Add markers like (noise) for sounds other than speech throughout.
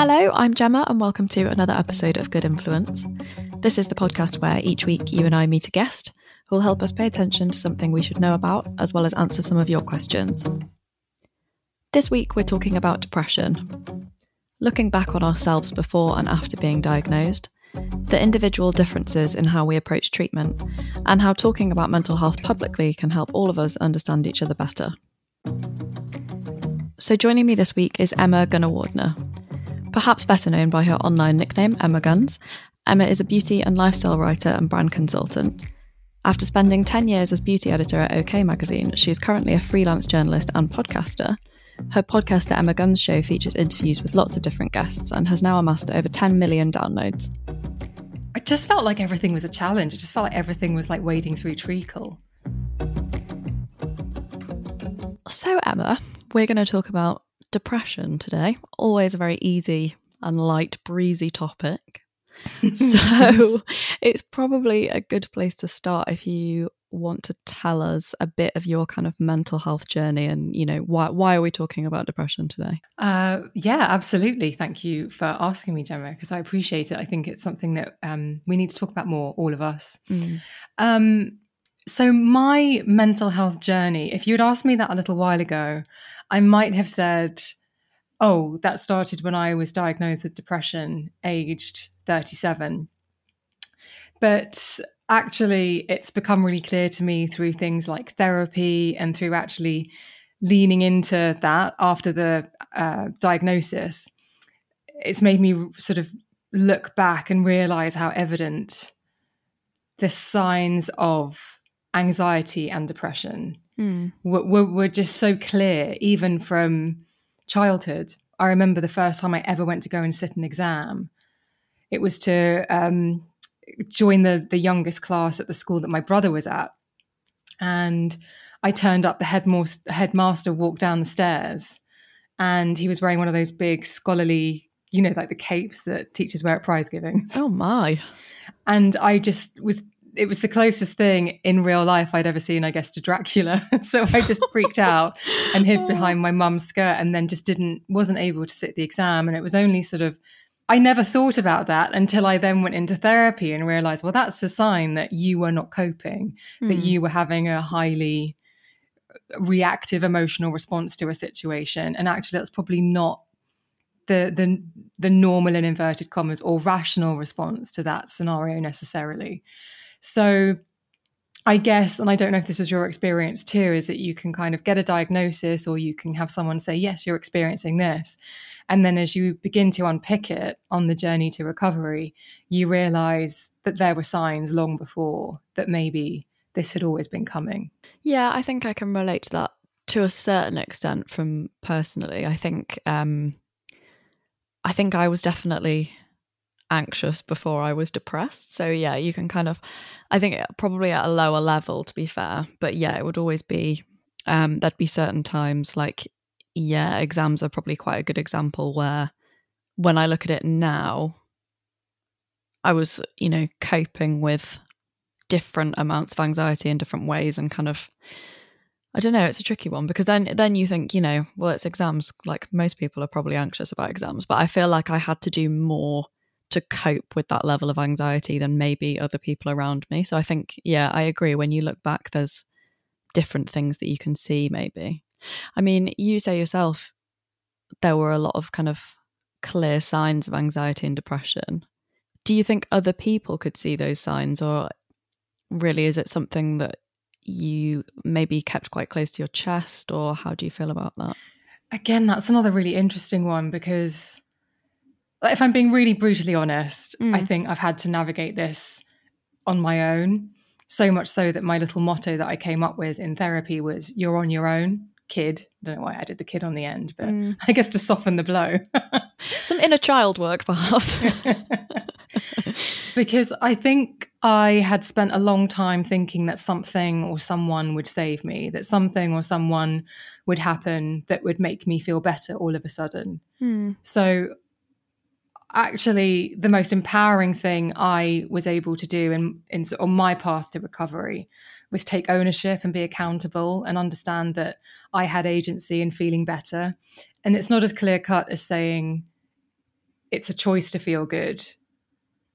Hello, I'm Gemma, and welcome to another episode of Good Influence. This is the podcast where each week you and I meet a guest who will help us pay attention to something we should know about, as well as answer some of your questions. This week, we're talking about depression. Looking back on ourselves before and after being diagnosed, the individual differences in how we approach treatment, and how talking about mental health publicly can help all of us understand each other better. So, joining me this week is Emma Gunavardhana. Perhaps better known by her online nickname, Emma Guns, Emma is a beauty and lifestyle writer and brand consultant. After spending 10 years as beauty editor at OK Magazine, she is currently a freelance journalist and podcaster. Her podcast, The Emma Guns Show, features interviews with lots of different guests and has now amassed over 10 million downloads. I just felt like everything was a challenge. It just felt like everything was like wading through treacle. So, Emma, we're going to talk about depression today. Always a very easy and light, breezy topic. (laughs) so, it's probably a good place to start if you want to tell us a bit of your kind of mental health journey and you know why why are we talking about depression today uh, yeah absolutely thank you for asking me gemma because i appreciate it i think it's something that um, we need to talk about more all of us mm. um, so my mental health journey if you had asked me that a little while ago i might have said oh that started when i was diagnosed with depression aged 37 but actually it's become really clear to me through things like therapy and through actually leaning into that after the uh, diagnosis it's made me sort of look back and realize how evident the signs of anxiety and depression mm. were, were, were just so clear even from childhood i remember the first time i ever went to go and sit an exam it was to um, join the the youngest class at the school that my brother was at, and I turned up. The headmaster, headmaster walked down the stairs, and he was wearing one of those big scholarly, you know, like the capes that teachers wear at prize givings. Oh my! And I just was. It was the closest thing in real life I'd ever seen, I guess, to Dracula. (laughs) so I just freaked out and hid (laughs) behind my mum's skirt, and then just didn't wasn't able to sit the exam. And it was only sort of I never thought about that until I then went into therapy and realized, well, that's a sign that you were not coping, mm. that hmm. you were having a highly reactive emotional response to a situation. And actually, that's probably not the the the normal in inverted commas or rational response to that scenario necessarily. So I guess, and I don't know if this is your experience too, is that you can kind of get a diagnosis or you can have someone say, yes, you're experiencing this. And then as you begin to unpick it on the journey to recovery, you realize that there were signs long before that maybe this had always been coming. Yeah, I think I can relate to that to a certain extent from personally. I think um I think I was definitely anxious before I was depressed. So yeah, you can kind of I think probably at a lower level to be fair, but yeah, it would always be um there'd be certain times like yeah, exams are probably quite a good example where when I look at it now, I was, you know, coping with different amounts of anxiety in different ways and kind of I don't know, it's a tricky one. Because then then you think, you know, well it's exams, like most people are probably anxious about exams, but I feel like I had to do more to cope with that level of anxiety than maybe other people around me. So I think yeah, I agree when you look back there's different things that you can see maybe. I mean, you say yourself there were a lot of kind of clear signs of anxiety and depression. Do you think other people could see those signs, or really is it something that you maybe kept quite close to your chest, or how do you feel about that? Again, that's another really interesting one because if I'm being really brutally honest, mm. I think I've had to navigate this on my own. So much so that my little motto that I came up with in therapy was, You're on your own kid. I don't know why I added the kid on the end, but mm. (laughs) I guess to soften the blow. (laughs) Some inner child work, perhaps. (laughs) because I think I had spent a long time thinking that something or someone would save me, that something or someone would happen that would make me feel better all of a sudden. Mm. So actually the most empowering thing I was able to do in, in on my path to recovery was take ownership and be accountable and understand that I had agency in feeling better. And it's not as clear cut as saying it's a choice to feel good.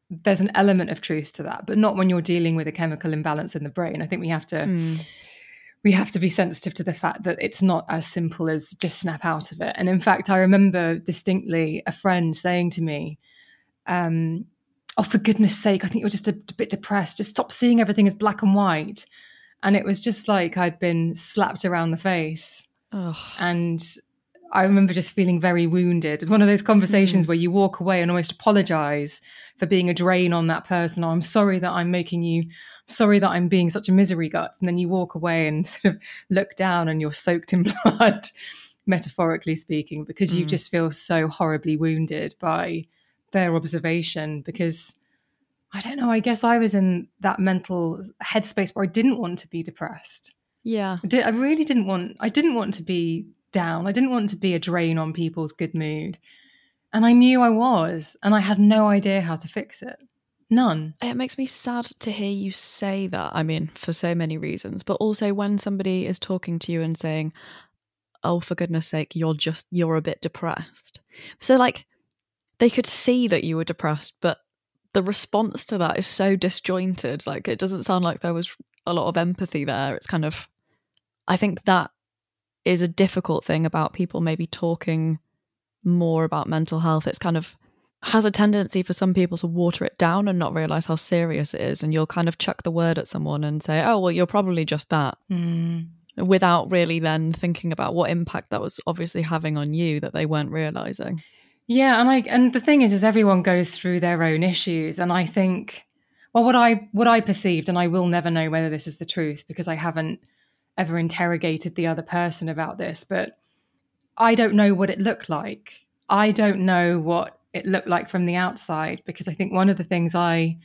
There's an element of truth to that, but not when you're dealing with a chemical imbalance in the brain. I think we have to mm. We have to be sensitive to the fact that it's not as simple as just snap out of it. And in fact, I remember distinctly a friend saying to me, um, oh, for goodness sake, I think you're just a, a bit depressed. Just stop seeing everything as black and white. And it was just like I'd been slapped around the face. Oh. And I remember just feeling very wounded. One of those conversations mm. where you walk away and almost apologize for being a drain on that person. Oh, I'm sorry that I'm making you, sorry that I'm being such a misery gut. And then you walk away and (laughs) sort of look down and you're soaked in (laughs) blood, metaphorically speaking, because mm. you just feel so horribly wounded by their observation because I don't know, I guess I was in that mental headspace where I didn't want to be depressed. Yeah. I, did, I really didn't want I didn't want to be down. I didn't want to be a drain on people's good mood. And I knew I was, and I had no idea how to fix it. None. It makes me sad to hear you say that. I mean, for so many reasons, but also when somebody is talking to you and saying, "Oh, for goodness sake, you're just you're a bit depressed." So like they could see that you were depressed, but the response to that is so disjointed. Like it doesn't sound like there was a lot of empathy there. It's kind of, I think that is a difficult thing about people maybe talking more about mental health. It's kind of has a tendency for some people to water it down and not realize how serious it is. And you'll kind of chuck the word at someone and say, oh, well, you're probably just that. Mm. Without really then thinking about what impact that was obviously having on you that they weren't realizing. Yeah, and I and the thing is, is everyone goes through their own issues, and I think, well, what I what I perceived, and I will never know whether this is the truth because I haven't ever interrogated the other person about this, but I don't know what it looked like. I don't know what it looked like from the outside because I think one of the things I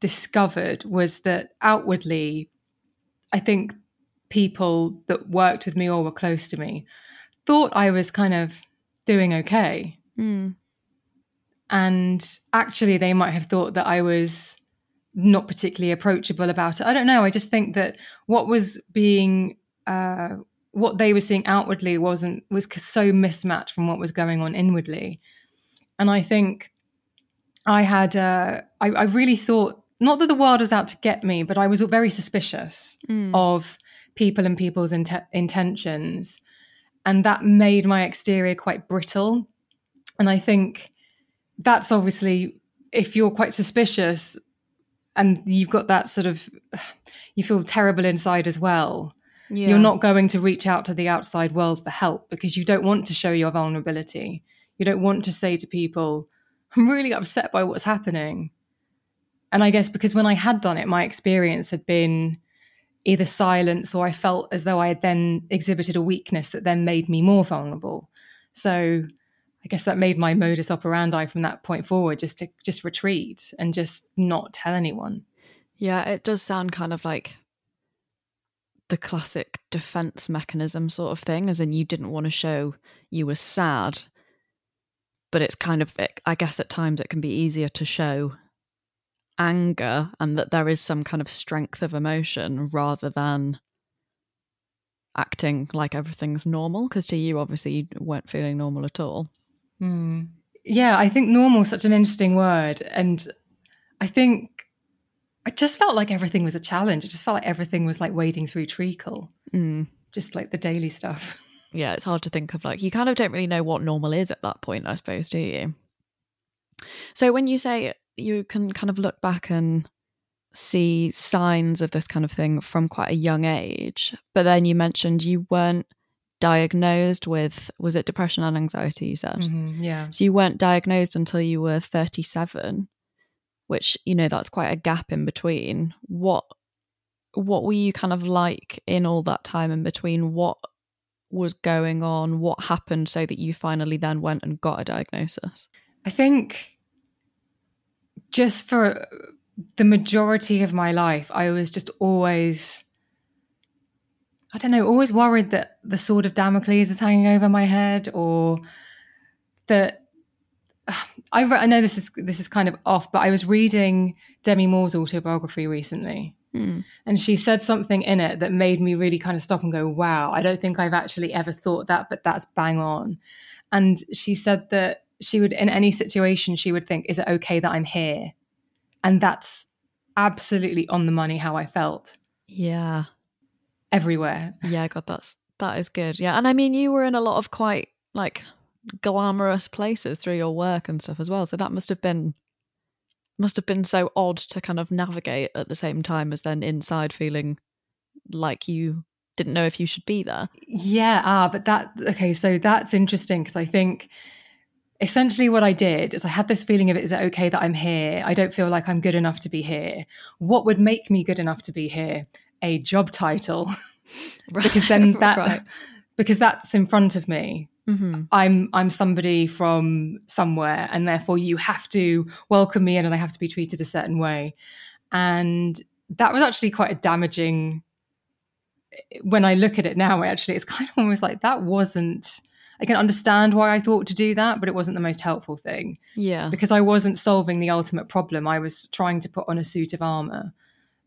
discovered was that outwardly, I think people that worked with me or were close to me thought I was kind of doing okay. Mm. And actually, they might have thought that I was not particularly approachable about it. I don't know. I just think that what was being, uh, what they were seeing outwardly wasn't, was so mismatched from what was going on inwardly. And I think I had, uh, I, I really thought, not that the world was out to get me, but I was very suspicious mm. of people and people's int- intentions and that made my exterior quite brittle. And I think that's obviously if you're quite suspicious and you've got that sort of (sighs) you feel terrible inside as well. Yeah. You're not going to reach out to the outside world for help because you don't want to show your vulnerability. You don't want to say to people, I'm really upset by what's happening. And I guess because when I had done it, my experience had been either silence or I felt as though I had then exhibited a weakness that then made me more vulnerable. So I guess that made my modus operandi from that point forward just to just retreat and just not tell anyone. Yeah, it does sound kind of like the classic defense mechanism sort of thing, as in you didn't want to show you were sad. But it's kind of, I guess at times it can be easier to show anger and that there is some kind of strength of emotion rather than acting like everything's normal because to you obviously you weren't feeling normal at all mm. yeah i think normal is such an interesting word and i think i just felt like everything was a challenge it just felt like everything was like wading through treacle mm. just like the daily stuff yeah it's hard to think of like you kind of don't really know what normal is at that point i suppose do you? So when you say you can kind of look back and see signs of this kind of thing from quite a young age. But then you mentioned you weren't diagnosed with was it depression and anxiety you said? Mm-hmm, yeah. So you weren't diagnosed until you were 37 which you know that's quite a gap in between. What what were you kind of like in all that time in between? What was going on? What happened so that you finally then went and got a diagnosis? I think just for the majority of my life, I was just always, I don't know, always worried that the sword of Damocles was hanging over my head or that. (sighs) I, I know this is this is kind of off, but I was reading Demi Moore's autobiography recently, Hmm. and she said something in it that made me really kind of stop and go, wow, I don't think I've actually ever thought that, but that's bang on. And she said that she would, in any situation, she would think, is it okay that I'm here? And that's absolutely on the money how I felt Yeah. everywhere. Yeah, God, that's that is good. Yeah. And I mean you were in a lot of quite like glamorous places through your work and stuff as well. So that must have been must have been so odd to kind of navigate at the same time as then inside feeling like you didn't know if you should be there. Yeah, ah, but that okay, so that's interesting because I think essentially what I did is I had this feeling of is it okay that I'm here? I don't feel like I'm good enough to be here. What would make me good enough to be here? A job title. (laughs) because then (laughs) that Right. because that's in front of me. Mhm. I'm I'm somebody from somewhere, and therefore you have to welcome me in, and I have to be treated a certain way. And that was actually quite a damaging. When I look at it now, actually, it's (laughs) kind of almost like that wasn't. I can understand why I thought to do that, but it wasn't the most helpful thing Yeah. because I wasn't solving the ultimate problem. I was trying to put on a suit of armor.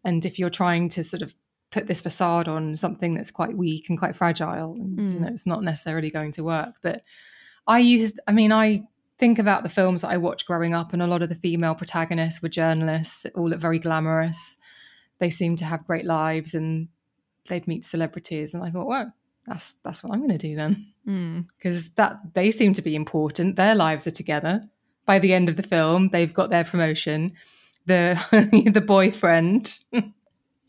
And if you're trying to sort of put this facade on something that's quite weak and quite fragile, and, you Mm. know, it's not necessarily going to work. But I used, I mean, I think about the films that I watched growing up, and a lot of the female protagonists were journalists, all look very glamorous. They seemed to have great lives and they'd meet celebrities. And I thought, well, that's that's what I'm going to do then Mm. because that they seem to be important. Their lives are together. By the end of the film, they've got their promotion, the (laughs) the boyfriend, (laughs)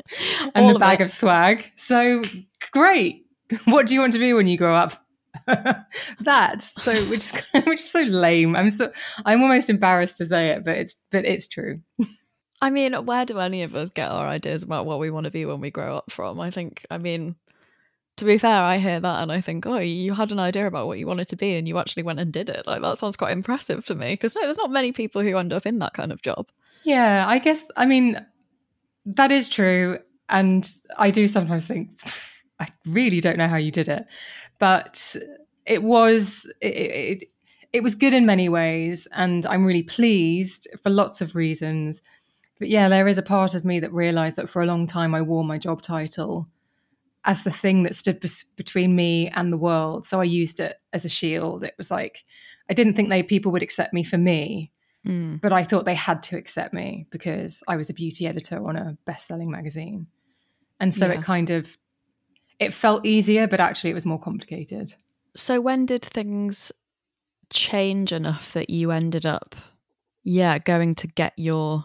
(laughs) and All the bag it. of swag. So great. (laughs) What do you want to be when you grow up? (laughs) that so which is which is so lame. I'm so I'm almost embarrassed to say it, but it's but it's true. I mean, where do any of us get our ideas about what we want to be when we grow up from? I think, I mean, to be fair, I hear that and I think, oh, you had an idea about what you wanted to be and you actually went and did it. Like, that sounds quite impressive to me because no, there's not many people who end up in that kind of job. Yeah, I guess I mean that is true, and I do sometimes think (laughs) I really don't know how you did it, but it was it, it, it was good in many ways, and I'm really pleased for lots of reasons. But yeah, there is a part of me that realised that for a long time I wore my job title as the thing that stood bes- between me and the world. So I used it as a shield. It was like I didn't think they people would accept me for me, Mm. but I thought they had to accept me because I was a beauty editor on a best-selling magazine. And so Yeah. it kind of it felt easier, but actually it was more complicated. So, when did things change enough that you ended up, yeah, going to get your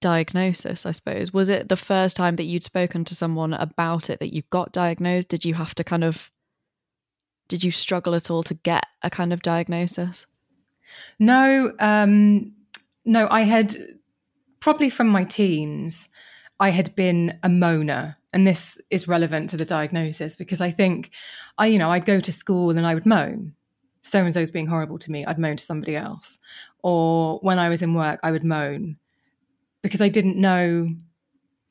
diagnosis? I suppose. Was it the first time that you'd spoken to someone about it that you got diagnosed? Did you have to kind of, did you struggle at all to get a kind of diagnosis? No, um, no, I had probably from my teens, I had been a moaner. And this is relevant to the diagnosis because I think I, you know, I'd go to school and I would moan. So and so's being horrible to me. I'd moan to somebody else. Or when I was in work, I would moan because I didn't know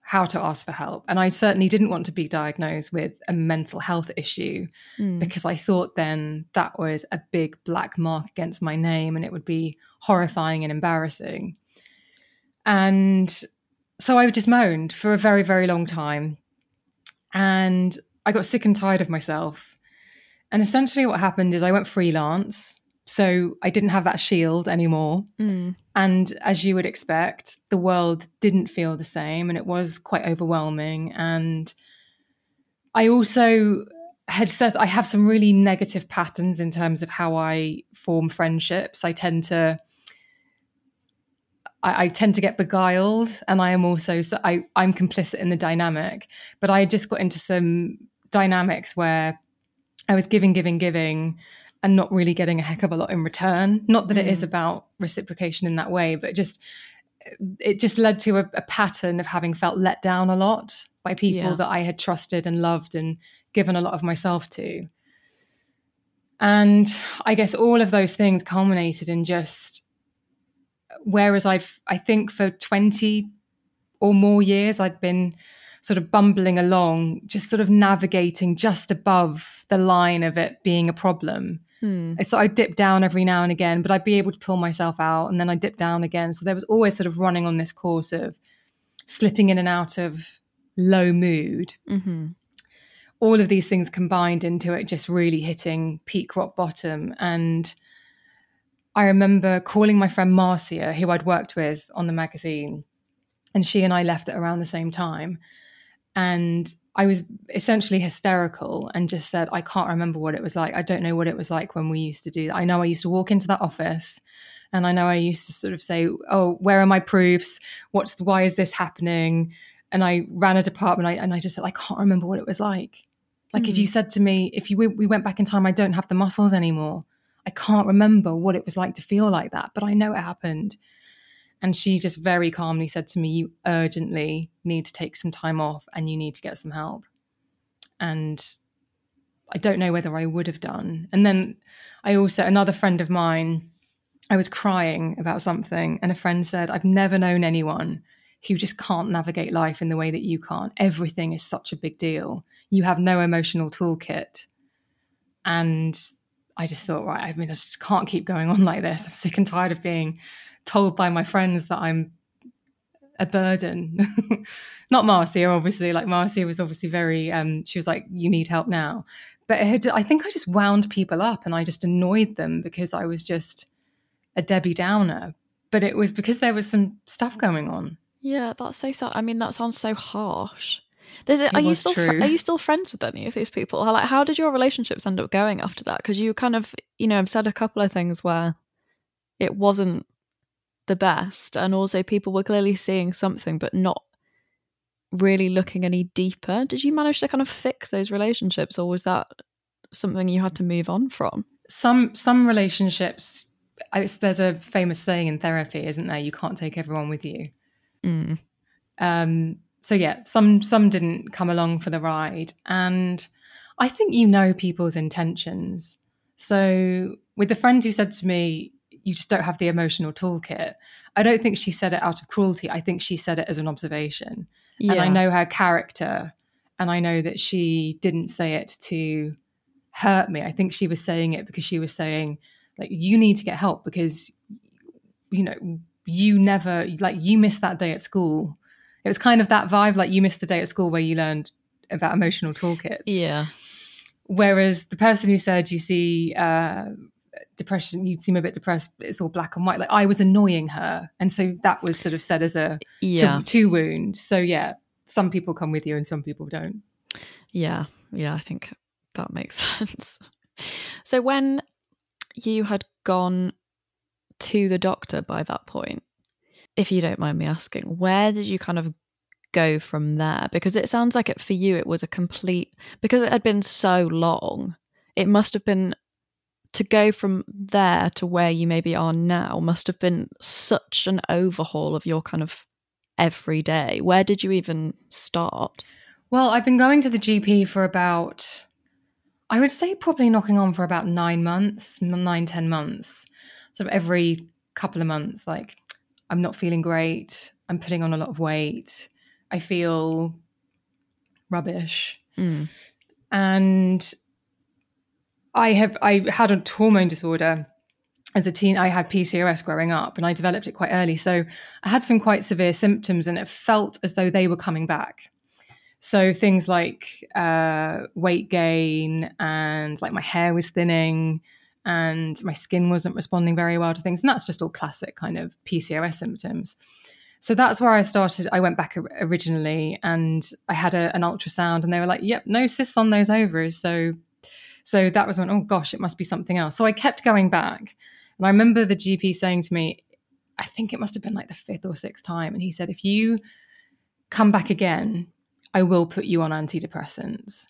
how to ask for help. And I certainly didn't want to be diagnosed with a mental health issue Mm. because I thought then that was a big black mark against my name and it would be horrifying and embarrassing. And so I just moaned for a very, very long time. And I got sick and tired of myself. And essentially, what happened is I went freelance. So I didn't have that shield anymore. Mm. And as you would expect, the world didn't feel the same and it was quite overwhelming. And I also had said I have some really negative patterns in terms of how I form friendships. I tend to. I, I tend to get beguiled, and I am also so I, I'm complicit in the dynamic. But I just got into some dynamics where I was giving, giving, giving, and not really getting a heck of a lot in return. Not that it is Mm. about reciprocation in that way, but just it just led to a, a pattern of having felt let down a lot by people Yeah. that I had trusted and loved and given a lot of myself to. And I guess all of those things culminated in just whereas I'd I think for 20 or more years I'd been sort of bumbling along, just sort of navigating just above the line of it being a problem. Mm. So I dip down every now and again, but I'd be able to pull myself out and then I dip down again. So there was always sort of running on this course of slipping in and out of low mood. Mm-hmm. All of these things combined into it just really hitting peak rock bottom. And I remember calling my friend Marcia, who I'd worked with on the magazine, and she and I left at around the same time. And I was essentially hysterical and just said, I can't remember what it was like. I don't know what it was like when we used to do that. I know I used to walk into that office and I know I used to sort of say, Oh, where are my proofs? What's the, why is this happening? And I ran a department I, and I just said, I can't remember what it was like. Like mm. if you hmm. said to me, if you we went back in time, I don't have the muscles anymore. I can't remember what it was like to feel like that, but I know it happened. And she just very calmly said to me, You urgently need to take some time off and you need to get some help. And I don't know whether I would have done. And then I also, another friend of mine, I was crying about something, and a friend said, I've never known anyone who just can't navigate life in the way that you can't. Everything is such a big deal. You have no emotional toolkit. And I just thought, right, I mean, I just can't keep going on like this. I'm sick and tired of being told by my friends that I'm a burden. (laughs) Not Marcia, obviously. Like Marcia was obviously very. Um, she was like, "You need help now," but had, I think I just wound people up and I just annoyed them because I was just a Debbie Downer. But it was because there was some stuff going on. Yeah, that's so sad. I mean, that sounds so harsh. There's, it are you still fr- are you still friends with any of these people? Like, how did your relationships end up going after that? Because you kind of, you know, I've said a couple of things where it wasn't the best and also people were clearly seeing something but not really looking any deeper. Did you manage to kind of fix those relationships or was that something you had to move on from? Some some relationships there's a famous saying in therapy isn't there? You can't take everyone with you. Mm. um, so yeah some some didn't come along for the ride and i think you know people's intentions. So with the friend who said to me you just don't have the emotional toolkit. I don't think she said it out of cruelty. I think she said it as an observation. Yeah. And I know her character and I know that she didn't say it to hurt me. I think she was saying it because she was saying like you need to get help because you know you never like you missed that day at school. It was kind of that vibe like you missed the day at school where you learned about emotional toolkits. Yeah. Whereas the person who said you see uh, depression You'd seem a bit depressed it's all black and white. Like i was annoying her. And so that was sort of said as a yeah. two, wound. So yeah some people come with you and some people don't. Yeah. Yeah i think that makes (laughs) sense. So when you had gone to the doctor by that point if you don't mind me asking where did you kind of go from there? Because it sounds like it for you it was a complete because it had been so long it must have been to go from there to where you maybe are now must have been such an overhaul of your kind of everyday. Where did you even start? Well, I've been going to the GP for about, I would say probably knocking on for about nine months, nine, ten months. Sort of every couple of months, like, I'm not feeling great. I'm putting on a lot of weight. I feel rubbish. Mm. And I have I had a hormone disorder as a teen. I had PCOS growing up, and I developed it quite early. So I had some quite severe symptoms, and it felt as though they were coming back. So things like uh, weight gain and like my hair was thinning and my skin wasn't responding very well to things. And that's just all classic kind of PCOS symptoms. So that's where I started. I went back originally and I had a, an ultrasound and they were like, yep, no cysts on those ovaries. So so that was when, oh gosh, it must be something else. So I kept going back. And I remember the GP saying to me, I think it must have been like the fifth or sixth time. And he said, if you come back again, I will put you on antidepressants.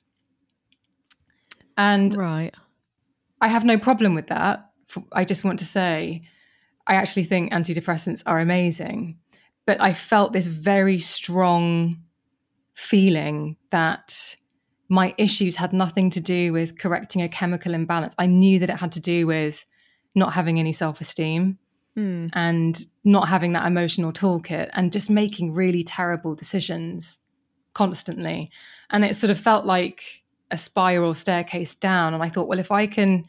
And right. I have no problem with that. I just want to say, I actually think antidepressants are amazing. But I felt this very strong feeling that my issues had nothing to do with correcting a chemical imbalance. I knew that it had to do with not having any self esteem mm. and not having that emotional toolkit and just making really terrible decisions constantly. And it sort of felt like a spiral staircase down. And I thought, well, if I can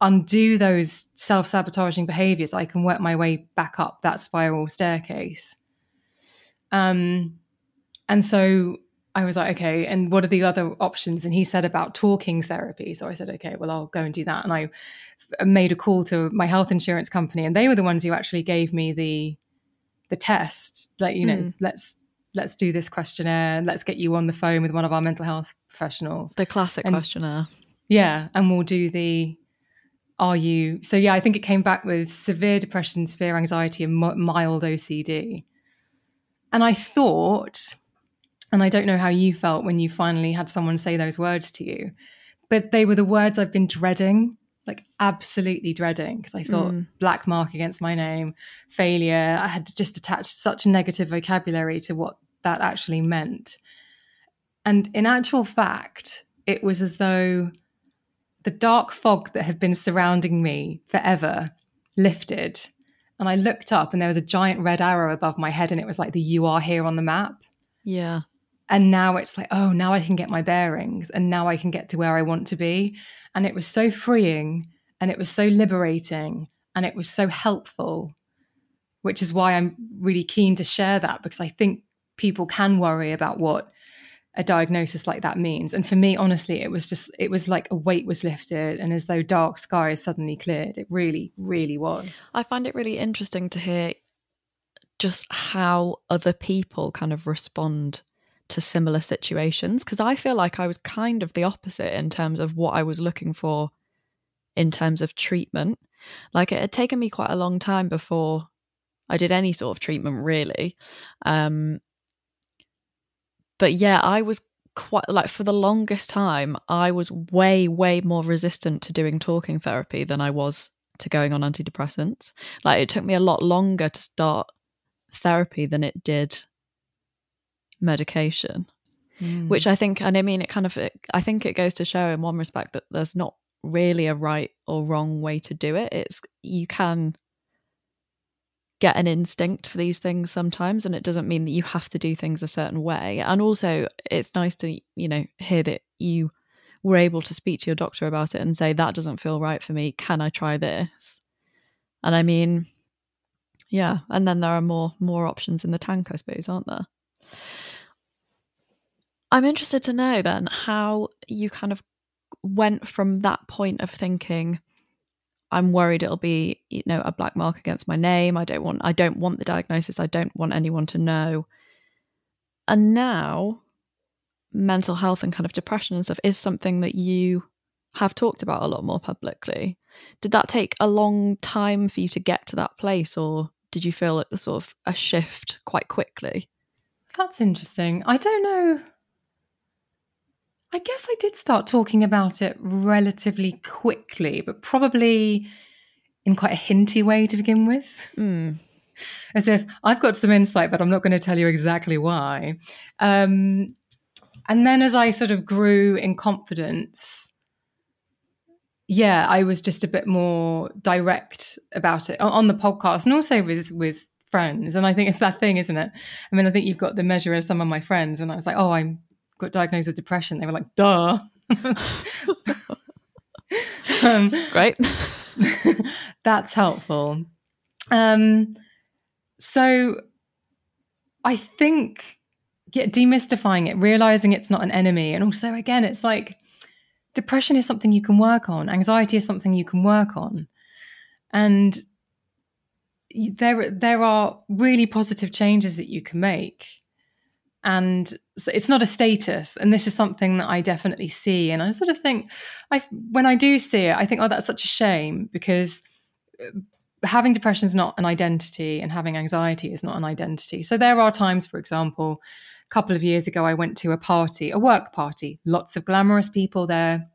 undo those self sabotaging behaviors, I can work my way back up that spiral staircase. Um, and so I was like, okay, and what are the other options? And he said about talking therapy. So I said, okay, well, I'll go and do that. And I made a call to my health insurance company, and they were the ones who actually gave me the the test. Like, you know, mm. let's let's do this questionnaire. Let's get you on the phone with one of our mental health professionals. The classic and, questionnaire. Yeah, and we'll do the are you so yeah i think it came back with severe depression severe anxiety and mild ocd and i thought and I don't know how you felt when you finally had someone say those words to you, but they were the words I've been dreading, like absolutely dreading, because I thought mm. black mark against my name, failure. I had just attached such a negative vocabulary to what that actually meant. And in actual fact, it was as though the dark fog that had been surrounding me forever lifted. And I looked up and there was a giant red arrow above my head, and it was like the you are here on the map. Yeah. And now it's like, oh, now I can get my bearings and now I can get to where I want to be. And it was so freeing and it was so liberating and it was so helpful, which is why I'm really keen to share that because I think people can worry about what a diagnosis like that means. And for me, honestly, it was just, it was like a weight was lifted and as though dark skies suddenly cleared. It really, really was. I find it really interesting to hear just how other people kind of respond to similar situations because I feel like I was kind of the opposite in terms of what I was looking for in terms of treatment. Like it had taken me quite a long time before I did any sort of treatment, really. Um, but yeah, I was quite like for the longest time, I was way, way more resistant to doing talking therapy than I was to going on antidepressants. Like it took me a lot longer to start therapy than it did medication mm. which i think and i mean it kind of i think it goes to show in one respect that there's not really a right or wrong way to do it. It's you can get an instinct for these things sometimes and it doesn't mean that you have to do things a certain way. And also it's nice to you know hear that you were able to speak to your doctor about it and say that doesn't feel right for me. Can i try this? And i mean yeah and then there are more more options in the tank i suppose aren't there I'm interested to know then how you kind of went from that point of thinking I'm worried it'll be you know a black mark against my name. I don't want I don't want the diagnosis. I don't want anyone to know. And now mental health and kind of depression and stuff is something that you have talked about a lot more publicly. Did that take a long time for you to get to that place or did you feel it sort of a shift quite quickly? That's interesting. I don't know I guess I did start talking about it relatively quickly, but probably in quite a hinty way to begin with. Mm. As if I've got some insight, but I'm not going to tell you exactly why. Um, and then as I sort of grew in confidence, yeah, I was just a bit more direct about it on the podcast and also with with friends. And I think it's that thing, isn't it? I mean, I think you've got the measure of some of my friends, and I was like, oh, I'm got diagnosed with depression, they were like, duh. um, Great. (laughs) that's helpful. Um, so I think yeah, demystifying it, realizing it's not an enemy. And also, again, it's like depression is something you can work on, anxiety is something you can work on. And there, there are really positive changes that you can make and it's not a status. And this is something that i definitely see. And i sort of think i when i do see it i think oh that's such a shame because uh, having depression is not an identity and having anxiety is not an identity. So there are times for example a couple of years ago i went to a party a work party lots of glamorous people there.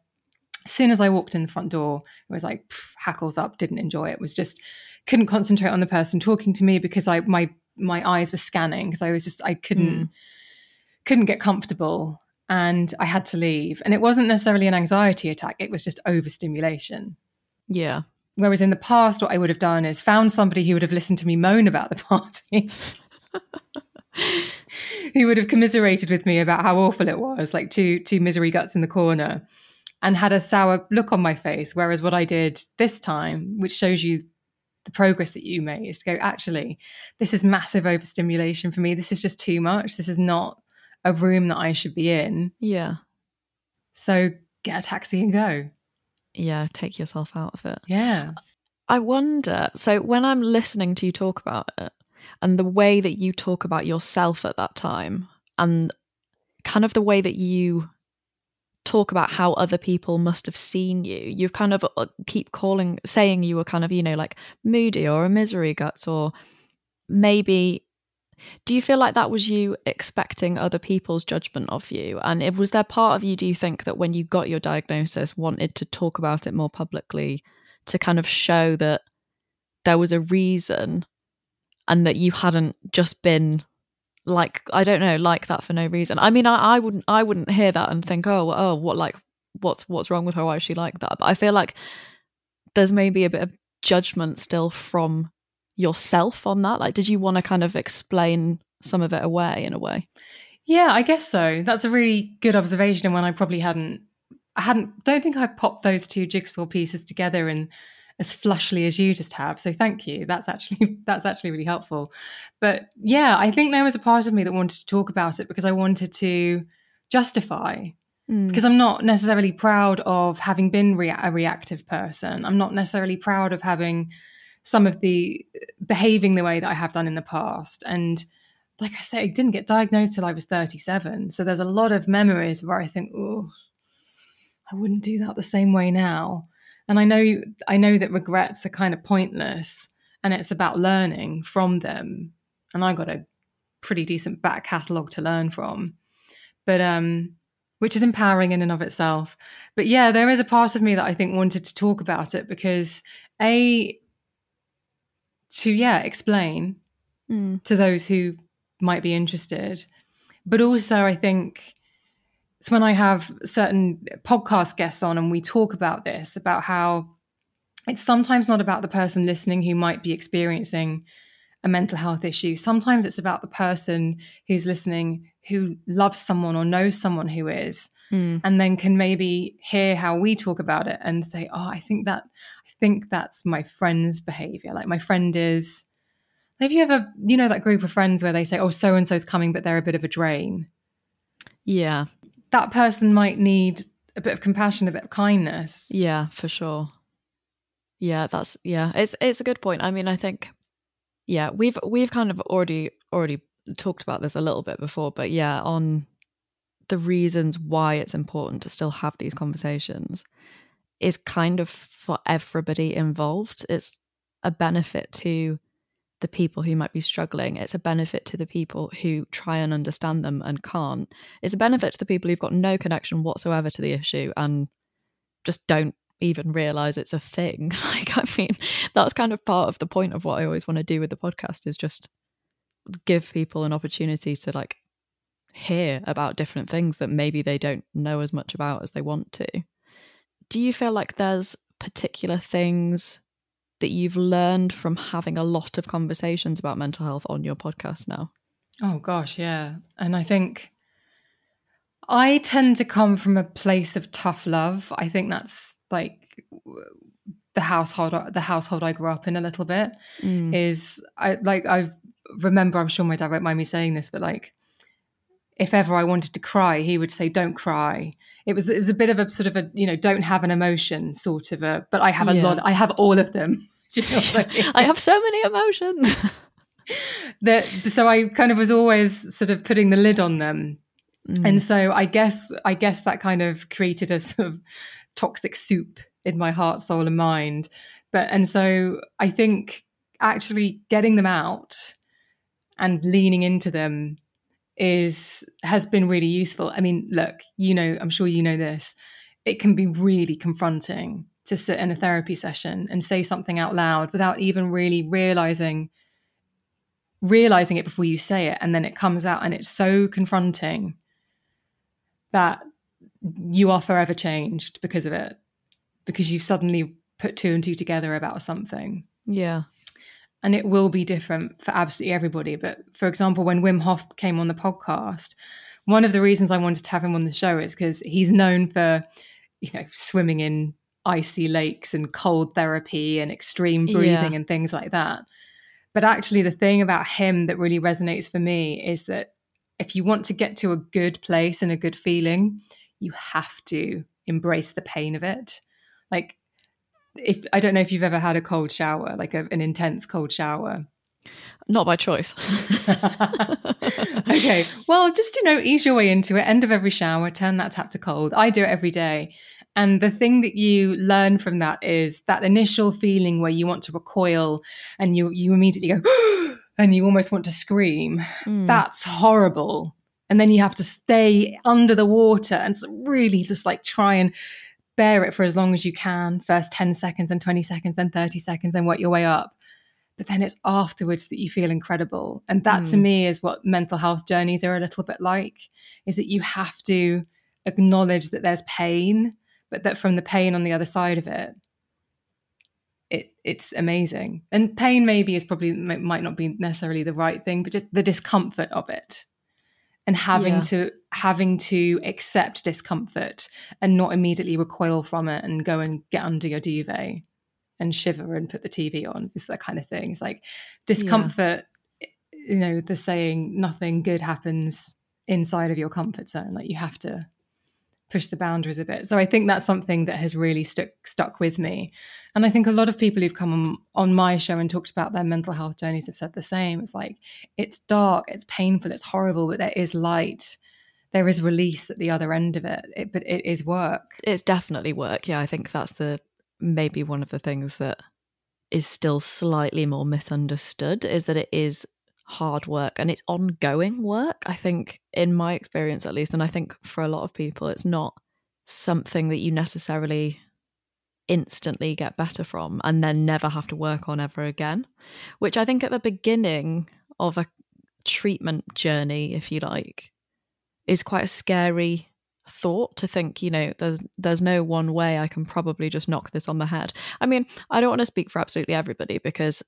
As soon as i walked in the front door it was like pff, hackles up didn't enjoy it, it was just couldn't concentrate on the person talking to me because i my my eyes were scanning because i was just i couldn't mm couldn't get comfortable. and I had to leave. And it wasn't necessarily an anxiety attack, it was just overstimulation. Yeah. Whereas in the past, what I would have done is found somebody who would have listened to me moan about the party. (laughs) who would have commiserated with me about how awful it was, like two two misery guts in the corner, and had a sour look on my face. Whereas what I did this time, which shows you the progress that you made, is to go, actually, this is massive overstimulation for me. This is just too much. This is not a room that I should be in. Yeah. So get a taxi and go. Yeah, take yourself out of it. Yeah. I wonder. So when I'm listening to you talk about it, and the way that you talk about yourself at that time, and kind of the way that you talk about how other people must have seen you, you've kind of uh, keep calling, saying you were kind of, you know, like moody or a misery guts, or maybe. Do you feel like that was you expecting other people's judgment of you? And it was there part of you, do you think, that when you got your diagnosis, wanted to talk about it more publicly to kind of show that there was a reason and that you hadn't just been like I don't know like that for no reason. I mean, I, I wouldn't I wouldn't hear that and think, oh, oh, what like what's what's wrong with her? Why is she like that? But I feel like there's maybe a bit of judgment still from yourself on that. Like, did you want to kind of explain some of it away in a way? Yeah, I guess so. That's a really good observation, and one I probably hadn't. I hadn't. Don't think I popped those two jigsaw pieces together and as flushly as you just have. So thank you. That's actually (laughs) that's actually really helpful. But yeah, I think there was a part of me that wanted to talk about it because I wanted to justify mm. because I'm not necessarily proud of having been rea- a reactive person. I'm not necessarily proud of having some of the behaving the way that I have done in the past. And like I say, I didn't get diagnosed till I was 37. So there's a lot of memories where I think, oh, I wouldn't do that the same way now. And i know i know that regrets are kind of pointless and it's about learning from them. And i got a pretty decent back catalogue to learn from. But um which is empowering in and of itself. But yeah there is a part of me that i think wanted to talk about it because a to yeah explain mm. to those who might be interested but also i think it's when I have certain podcast guests on and we talk about this, about how it's sometimes not about the person listening who might be experiencing a mental health issue. Sometimes it's about the person who's listening who loves someone or knows someone who is, mm. and then can maybe hear how we talk about it and say, "Oh, I think that I think that's my friend's behavior. Like my friend is." Have you ever, you know, that group of friends where they say, "Oh, so and so's coming, but they're a bit of a drain." Yeah, that person might need a bit of compassion, a bit of kindness. Yeah, for sure. Yeah, that's yeah. It's it's a good point. I mean, I think yeah, we've we've kind of already already talked about this a little bit before, but yeah, on the reasons why it's important to still have these conversations is kind of for everybody involved. It's a benefit to the people who might be struggling. It's a benefit to the people who try and understand them and can't. It's a benefit to the people who've got no connection whatsoever to the issue and just don't even realize it's a thing. (laughs) Like, I mean, that's kind of part of the point of what I always want to do with the podcast is just give people an opportunity to like hear about different things that maybe they don't know as much about as they want to. Do you feel like there's particular things that you've learned from having a lot of conversations about mental health on your podcast now? Oh, gosh, yeah. And I think I tend to come from a place of tough love. I think that's like the household the household I grew up in a little bit mm. is I like I remember I'm sure my dad won't mind me saying this but like if ever I wanted to cry he would say don't cry it was it was a bit of a sort of a you know don't have an emotion sort of a but I have a yeah. lot I have all of them (laughs) you know (laughs) I, mean? I have so many emotions. (laughs) that so I kind of was always sort of putting the lid on them. Mm. And so I guess I guess that kind of created a sort of toxic soup in my heart, soul, and mind. But and so I think actually getting them out and leaning into them is has been really useful. I mean, look, you know, I'm sure you know this. It can be really confronting to sit in a therapy session and say something out loud without even really realizing realizing it before you say it and then it comes out and it's so confronting that you are forever changed because of it, because you've suddenly put two and two together about something. Yeah. And it will be different for absolutely everybody. But for example, when Wim Hof came on the podcast, one of the reasons I wanted to have him on the show is because he's known for, you know, swimming in icy lakes and cold therapy and extreme breathing yeah. and things like that. But actually, the thing about him that really resonates for me is that if you want to get to a good place and a good feeling, you have to embrace the pain of it. Like, if I don't know if you've ever had a cold shower, like a, an intense cold shower. Not by choice. (laughs) okay. Well, just, you know, ease your way into it. End of every shower, turn that tap to cold. I do it every day. And the thing that you learn from that is that initial feeling where you want to recoil and you you immediately go (gasps) and you almost want to scream. Mm. That's horrible. And then you have to stay under the water and really just like try and bear it for as long as you can. First 10 seconds, then 20 seconds, then 30 seconds, then work your way up. But then it's afterwards that you feel incredible. And that mm. to me is what mental health journeys are a little bit like, is that you have to acknowledge that there's pain but that from the pain on the other side of it, it it's amazing. And pain maybe is probably might not be necessarily the right thing, but just the discomfort of it and having yeah. to having to accept discomfort and not immediately recoil from it and go and get under your duvet and shiver and put the TV on is that kind of thing. It's like discomfort, yeah. you know, the saying nothing good happens inside of your comfort zone. Like you have to push the boundaries a bit. So I think that's something that has really stuck stuck with me. And I think a lot of people who've come on, on my show and talked about their mental health journeys have said the same. It's like it's dark, it's painful, it's horrible, but there is light. There is release at the other end of it, it but it is work. It's definitely work. Yeah, I think that's the maybe one of the things that is still slightly more misunderstood is that it is hard work and it's ongoing work. I think, in my experience at least, and I think for a lot of people, it's not something that you necessarily instantly get better from and then never have to work on ever again. Which I think at the beginning of a treatment journey, if you like, is quite a scary thought to think you know there's there's no one way i can probably just knock this on the head i mean i don't want to speak for absolutely everybody because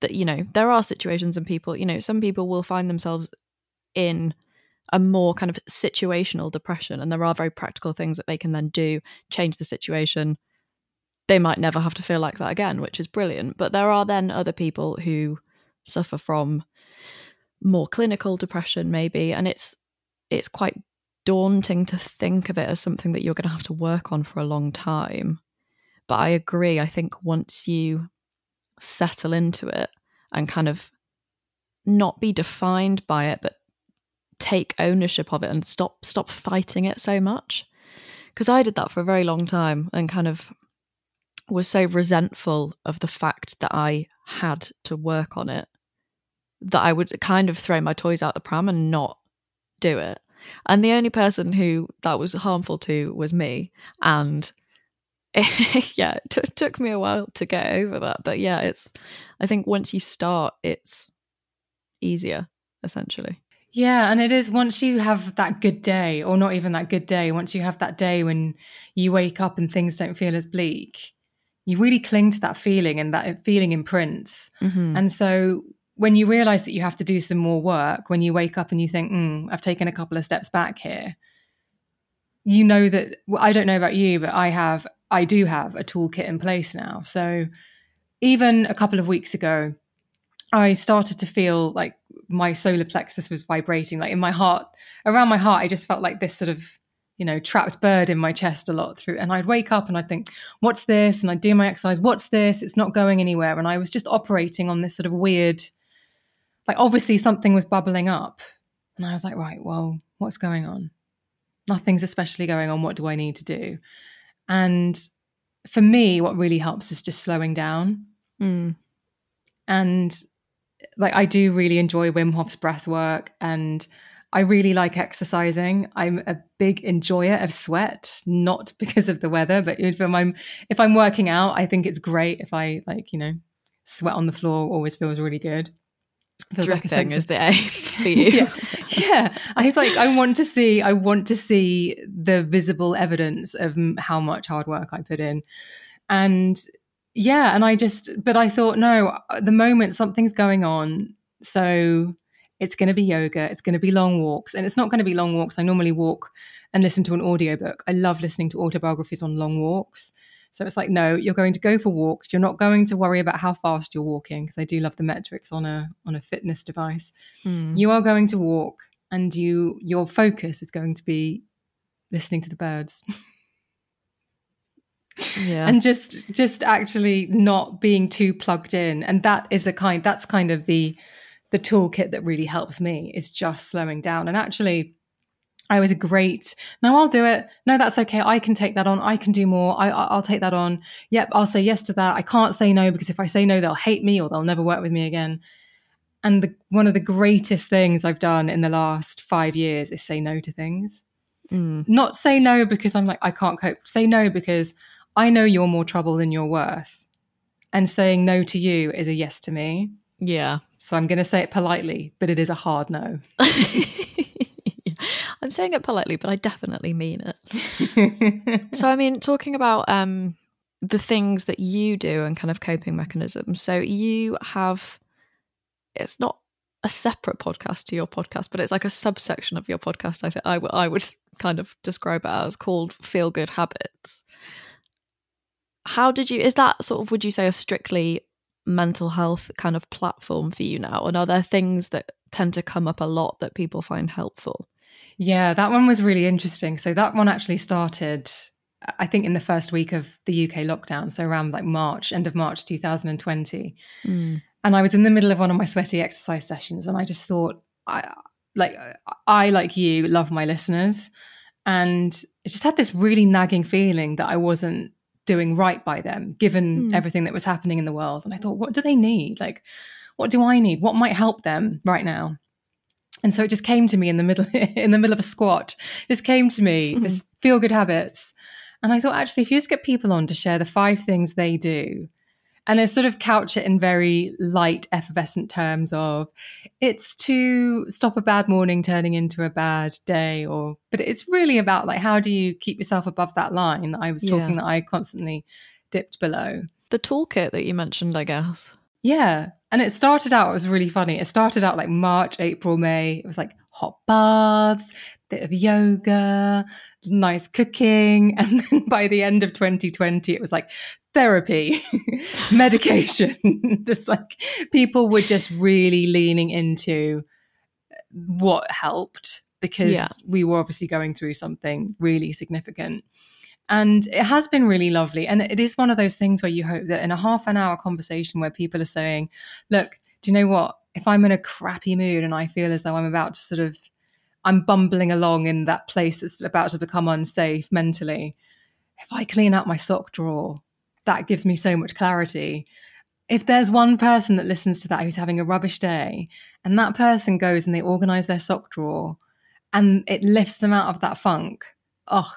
that you know there are situations and people you know some people will find themselves in a more kind of situational depression and there are very practical things that they can then do change the situation. They might never have to feel like that again which is brilliant but there are then other people who suffer from more clinical depression maybe and it's it's quite daunting to think of it as something that you're going to have to work on for a long time. But i agree i think once you settle into it and kind of not be defined by it but take ownership of it and stop stop fighting it so much because I did that for a very long time and kind of was so resentful of the fact that I had to work on it that I would kind of throw my toys out the pram and not do it. And the only person who that was harmful to was me. And (laughs) yeah, it t- took me a while to get over that. But yeah, it's, I think once you start, it's easier, essentially. Yeah, and it is once you have that good day, or not even that good day, once you have that day when you wake up and things don't feel as bleak, you really cling to that feeling and that feeling imprints. Mm-hmm. And so when you realize that you have to do some more work, when you wake up and you think, mm, I've taken a couple of steps back here, you know that well, I don't know about you, but I have I do have a toolkit in place now. So even a couple of weeks ago, I started to feel like my solar plexus was vibrating, like in my heart, around my heart. I just felt like this sort of, you know, trapped bird in my chest a lot through. And I'd wake up and I'd think, what's this? And I'd do my exercise, what's this? It's not going anywhere. And I was just operating on this sort of weird, like obviously something was bubbling up. And I was like, right, well, what's going on? Nothing's especially going on. What do I need to do? And for me, what really helps is just slowing down. Mm. And like, I do really enjoy Wim Hof's breath work and I really like exercising. I'm a big enjoyer of sweat, not (laughs) because of the weather, but if I'm if I'm working out, I think it's great if I like, you know, sweat on the floor always feels really good. Feels like a sense is of, the (laughs) aim for you. yeah. yeah, I was like, I want to see, I want to see the visible evidence of how much hard work I put in, and yeah, and I just, but I thought, no, uh, the moment something's going on, so it's going to be yoga, it's going to be long walks, and it's not going to be long walks. I normally walk and listen to an audiobook. I love listening to autobiographies on long walks. So it's like, no, you're going to go for walks. You're not going to worry about how fast you're walking because I do love the metrics on a on a fitness device. Mm. You are going to walk, and you your focus is going to be listening to the birds. yeah and just just actually not being too plugged in and that is a kind that's kind of the the toolkit that really helps me is just slowing down and actually I was a great. No, I'll do it. No, that's okay. I can take that on. I can do more. I, I'll take that on. Yep, I'll say yes to that. I can't say no because if I say no, they'll hate me or they'll never work with me again. And the, one of the greatest things I've done in the last five years is say no to things. Mm. Not say no because I'm like I can't cope. Say no because I know you're more trouble than you're worth. And saying no to you is a yes to me. Yeah. So I'm going to say it politely, but it is a hard no. (laughs) I'm saying it politely, but I definitely mean it. (laughs) so, I mean, talking about um, the things that you do and kind of coping mechanisms. So, you have, it's not a separate podcast to your podcast, but it's like a subsection of your podcast. I think I, w- I would kind of describe it as called Feel Good Habits. How did you, is that sort of, would you say, a strictly mental health kind of platform for you now? And are there things that tend to come up a lot that people find helpful? Yeah, that one was really interesting. So that one actually started, I think, in the first week of the UK lockdown. So around like March, end of March 2020. Mm. And I was in the middle of one of my sweaty exercise sessions, and I just thought, I like, I like you love my listeners, and I just had this really nagging feeling that I wasn't doing right by them, given mm. everything that was happening in the world. And I thought, what do they need? Like, what do I need? What might help them right now? And so it just came to me in the middle (laughs) in the middle of a squat. It just came to me mm-hmm. this feel good habits. And I thought actually if you just get people on to share the five things they do and I sort of couch it in very light effervescent terms of it's to stop a bad morning turning into a bad day or but it's really about like how do you keep yourself above that line that I was talking yeah. that I constantly dipped below. The toolkit that you mentioned, I guess. Yeah. And it started out, it was really funny. It started out like March, April, May. It was like hot baths, bit of yoga, nice cooking. (laughs) And then by the end of 2020, it was like therapy, (laughs) medication. (laughs) just like people were just really leaning into what helped because yeah. we were obviously going through something really significant. And it has been really lovely. And it is one of those things where you hope that in a half an hour conversation where people are saying, look, do you know what? If I'm in a crappy mood and I feel as though I'm about to sort of, I'm bumbling along in that place that's about to become unsafe mentally, if I clean out my sock drawer, that gives me so much clarity. If there's one person that listens to that who's having a rubbish day and that person goes and they organize their sock drawer and it lifts them out of that funk, oh,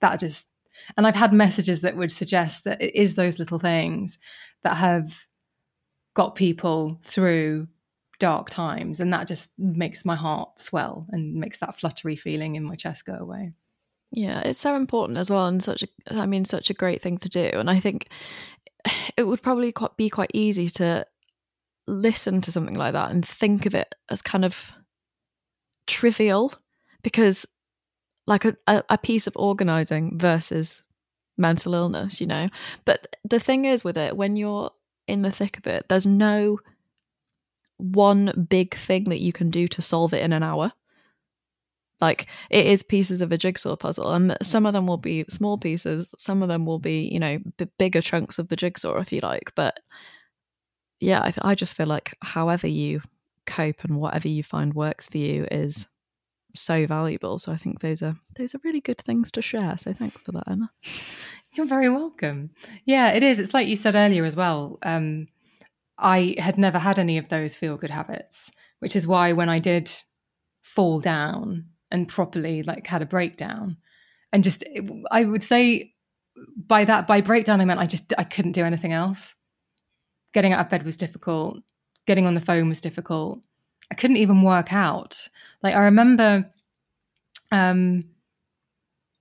that just and I've had messages that would suggest that it is those little things that have got people through dark times. And that just makes my heart swell and makes that fluttery feeling in my chest go away. Yeah, it's so important as well, and such a, I mean, such a great thing to do. And I think (sighs) it would probably quite, be quite easy to listen to something like that and think of it as kind of trivial because like a, a, a piece of organizing versus mental illness, you know. But the thing is with it, when you're in the thick of it, there's no one big thing that you can do to solve it in an hour. Like it is pieces of a jigsaw puzzle, and some of them will be small pieces, some of them will be, you know, b- bigger chunks of the jigsaw, if you like. But yeah, I, I just feel like however you cope and whatever you find works for you is so valuable. So I think those are those are really good things to share. So thanks for that, Emma. You're very welcome. Yeah, it is. It's like you said earlier as well. Um, I had never had any of those feel good habits, which is why when I did fall down and properly like had a breakdown, and just I would say by that by breakdown I meant I just I couldn't do anything else. Getting out of bed was difficult. getting on the phone was difficult. I couldn't even work out. Like I remember um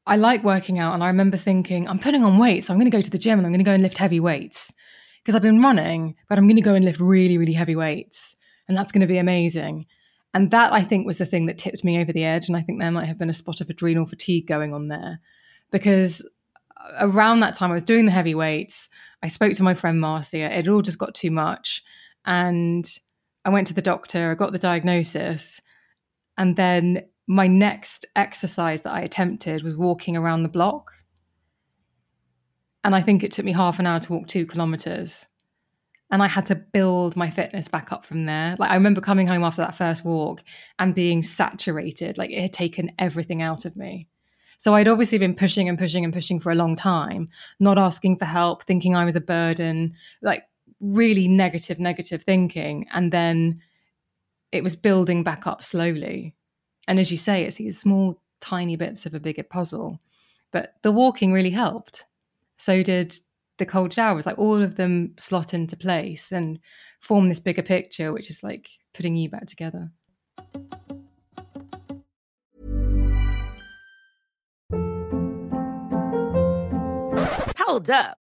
I like working out and I remember thinking, I'm putting on weight, so I'm going to go to the gym and I'm going to go and lift heavy weights because I've been running, but I'm going to go and lift really, really heavy weights. And that's going to be amazing. And that I think was the thing that tipped me over the edge. And I think there might have been a spot of adrenal fatigue going on there because around that time I was doing the heavy weights. I spoke to my friend Marcia. It all just got too much. And I went to the doctor, I got the diagnosis. And then my next exercise that I attempted was walking around the block. And I think it took me half an hour to walk two kilometers. And I had to build my fitness back up from there. Like I remember coming home after that first walk and being saturated, like it had taken everything out of me. So I'd obviously been pushing and pushing and pushing for a long time, not asking for help, thinking I was a burden, like really negative, negative thinking. And then it was building back up slowly. And as you say, it's these small, tiny bits of a bigger puzzle. But the walking really helped. So did the cold showers. Like all of them slot into place and form this bigger picture, which is like putting you back together. Hold up.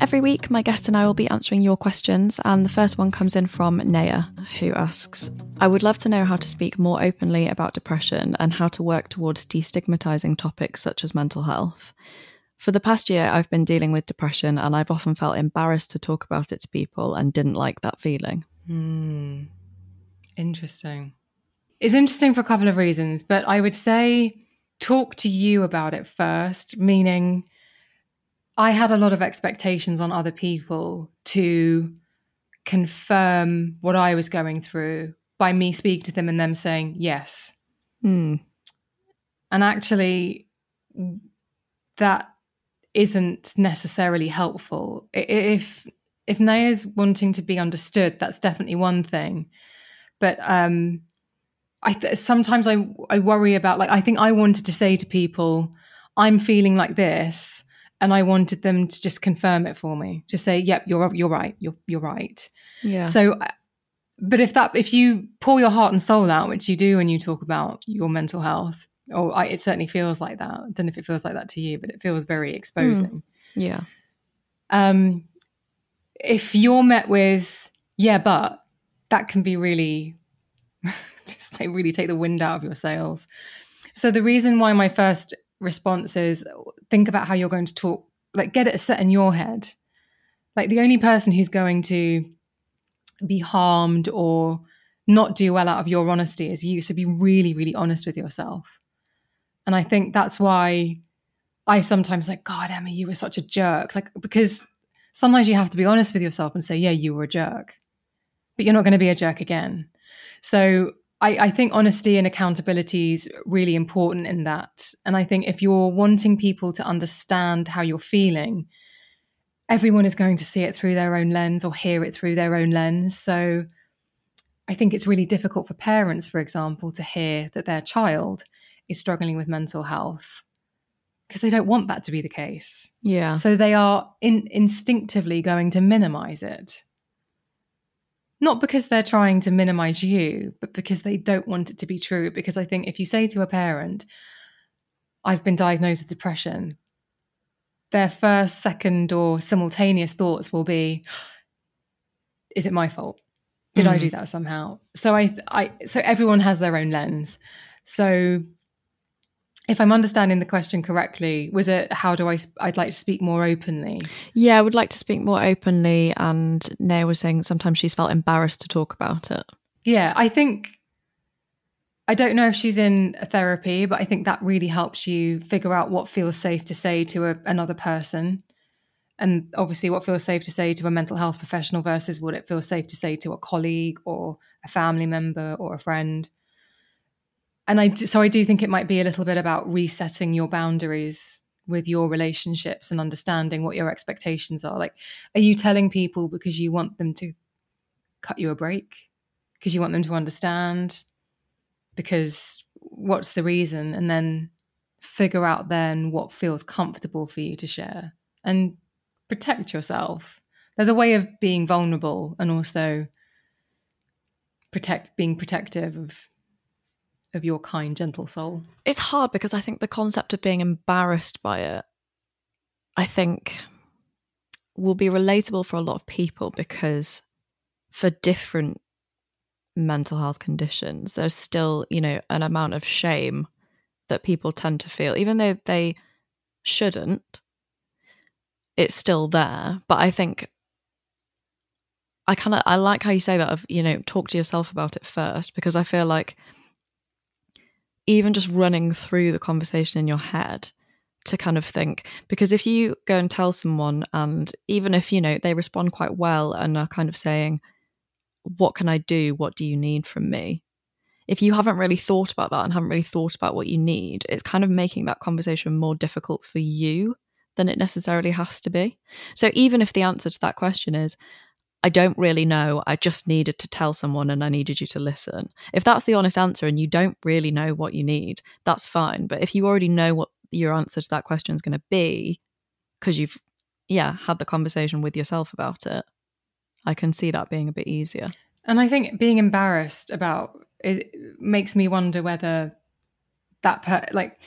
Every week, my guest and I will be answering your questions, and the first one comes in from Naya, who asks I would love to know how to speak more openly about depression and how to work towards destigmatizing topics such as mental health. For the past year, I've been dealing with depression, and I've often felt embarrassed to talk about it to people and didn't like that feeling. Hmm. Interesting. It's interesting for a couple of reasons, but I would say talk to you about it first, meaning I had a lot of expectations on other people to confirm what I was going through by me speaking to them and them saying yes. Hmm. And actually, that isn't necessarily helpful. If if Naya's wanting to be understood, that's definitely one thing. But um, I th- sometimes I I worry about like I think I wanted to say to people, I'm feeling like this, and I wanted them to just confirm it for me, just say, "Yep, you're you're right, you're you're right." Yeah. So, uh, but if that if you pour your heart and soul out, which you do when you talk about your mental health, or I, it certainly feels like that. I don't know if it feels like that to you, but it feels very exposing. yeah. Um, if you're met with "yeah, but," that can be really (laughs) just like really take the wind out of your sails. So the reason why my first response is think about how you're going to talk, like get it set in your head. Like the only person who's going to be harmed or not do well out of your honesty is you. So be really, really honest with yourself. And I think that's why I sometimes like, God, Emma, you were such a jerk. Like, because sometimes you have to be honest with yourself and say, yeah, you were a jerk, but you're not going to be a jerk again. So I, I think honesty and accountability is really important in that. And I think if you're wanting people to understand how you're feeling, everyone is going to see it through their own lens or hear it through their own lens. So I think it's really difficult for parents, for example, to hear that their child is struggling with mental health because they don't want that to be the case. Yeah. So they are in, instinctively going to minimize it. Not because they're trying to minimize you, but because they don't want it to be true. Because I think if you say to a parent, I've been diagnosed with depression, their first, second, or simultaneous thoughts will be, Is it my fault? Did mm. I do that somehow? So I, I, so everyone has their own lens. So if I'm understanding the question correctly, was it how do I? I'd like to speak more openly. Yeah, I would like to speak more openly. And Naya was saying sometimes she's felt embarrassed to talk about it. Yeah, I think. I don't know if she's in a therapy, but I think that really helps you figure out what feels safe to say to a, another person. And obviously, what feels safe to say to a mental health professional versus what it feels safe to say to a colleague or a family member or a friend and I so I do think it might be a little bit about resetting your boundaries with your relationships and understanding what your expectations are. Like, are you telling people because you want them to cut you a break? Because you want them to understand? Because what's the reason? And then figure out then what feels comfortable for you to share and protect yourself. There's a way of being vulnerable and also protect being protective of of your kind, gentle soul? It's hard because I think the concept of being embarrassed by it, I think, will be relatable for a lot of people because for different mental health conditions, there's still, you know, an amount of shame that people tend to feel, even though they shouldn't. It's still there, but I think I kind of I like how you say that of you know talk to yourself about it first because I feel like even just running through the conversation in your head to kind of think. Because if you go and tell someone and even if you know they respond quite well and are kind of saying what can i do? What do you need from me? If you haven't really thought about that and haven't really thought about what you need it's kind of making that conversation more difficult for you than it necessarily has to be. So even if the answer to that question is I don't really know. I just needed to tell someone and I needed you to listen. If that's the honest answer and you don't really know what you need, that's fine. But if you already know what your answer to that question is going to be, because you've, yeah, had the conversation with yourself about it, I can see that being a bit easier. And I think being embarrassed about it makes me wonder whether that, per- like,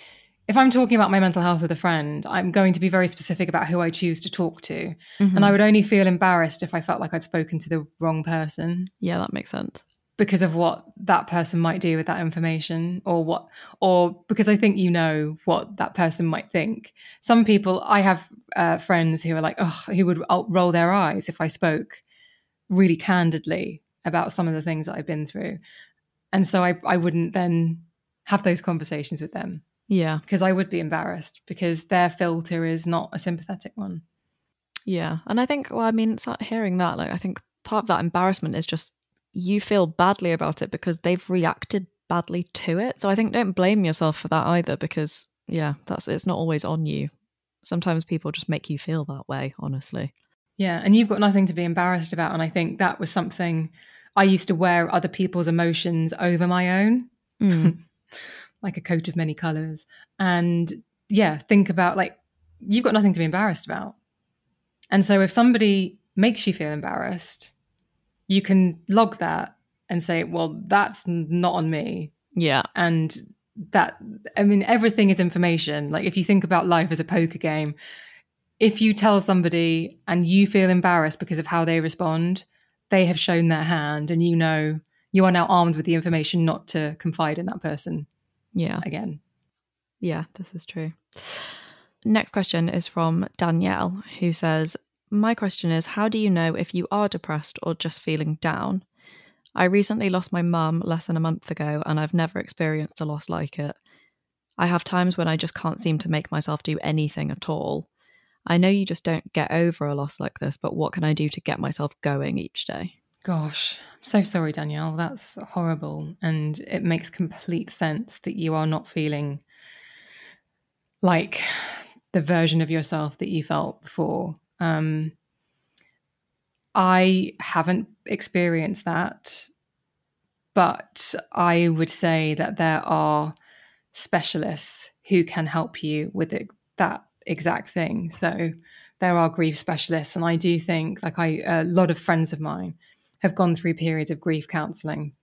if I'm talking about my mental health with a friend, I'm going to be very specific about who I choose to talk to. Mm-hmm. And I would only feel embarrassed if I felt like I'd spoken to the wrong person. Yeah, that makes sense. Because of what that person might do with that information or what or because I think you know what that person might think. Some people I have uh, friends who are like, oh, who would roll their eyes if I spoke really candidly about some of the things that I've been through. And so I, I wouldn't then have those conversations with them yeah. Because I would be embarrassed because their filter is not a sympathetic one. Yeah. And I think, well, I mean, hearing that, like, I think part of that embarrassment is just you feel badly about it because they've reacted badly to it. So I think don't blame yourself for that either because, yeah, that's it's not always on you. Sometimes people just make you feel that way, honestly. Yeah. And you've got nothing to be embarrassed about. And I think that was something I used to wear other people's emotions over my own. Mm. (laughs) like a coat of many colors. And yeah, think about like, you've got nothing to be embarrassed about. And so if somebody makes you feel embarrassed, you can log that and say, well, that's not on me. Yeah. And that, I mean, everything is information. Like if you think about life as a poker game, if you tell somebody and you feel embarrassed because of how they respond, they have shown their hand and you know you are now armed with the information not to confide in that person yeah. Again. Yeah, this is true. Next question is from Danielle, who says, My question is How do you know if you are depressed or just feeling down? I recently lost my mum less than a month ago, and I've never experienced a loss like it. I have times when I just can't seem to make myself do anything at all. I know you just don't get over a loss like this, but what can I do to get myself going each day? Gosh, I'm so sorry, Danielle. That's horrible. And it makes complete sense that you are not feeling like the version of yourself that you felt before. Um, I haven't experienced that, but I would say that there are specialists who can help you with it, that exact thing. So there are grief specialists, and I do think, like I, a lot of friends of mine have gone through periods of grief counseling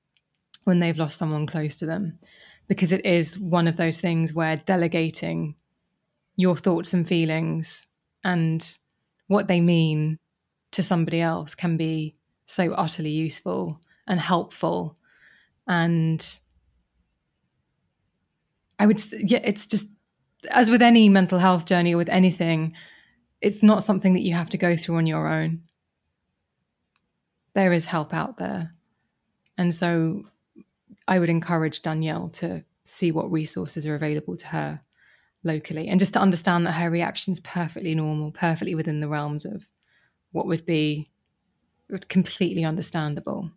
when they've lost someone close to them because it is one of those things where delegating your thoughts and feelings and what they mean to somebody else can be so utterly useful and helpful. And I would, yeah, it's just as with any mental health journey or with anything, it's not something that you have to go through on your own. There is help out there. And so I would encourage Danielle to see what resources are available to her locally and just to understand that her reaction is perfectly normal, perfectly within the realms of what would be completely understandable.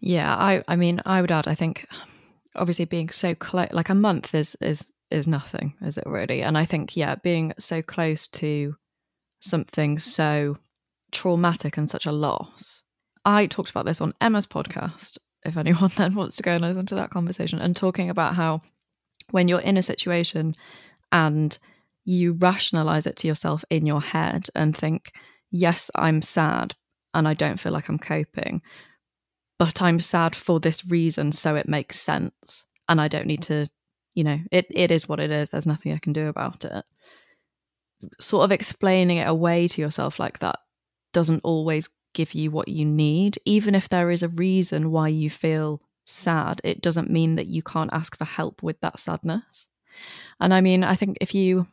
Yeah, I I mean, I would add I think obviously being so close like a month is is is nothing, is it really? And I think yeah, being so close to something so traumatic and such a loss. I talked about this on Emma's podcast if anyone (laughs) then wants to go and listen to that conversation and talking about how when you're in a situation and you rationalize it to yourself in your head and think, yes, I'm sad and I don't feel like I'm coping, but I'm sad for this reason, so it makes sense. And I don't need to, you know, it, it is what it is. There's nothing I can do about it. Sort of explaining it away to yourself like that doesn't always give you what you need. Even if there is a reason why you feel sad, it doesn't mean that you can't ask for help with that sadness. And I mean, I think if you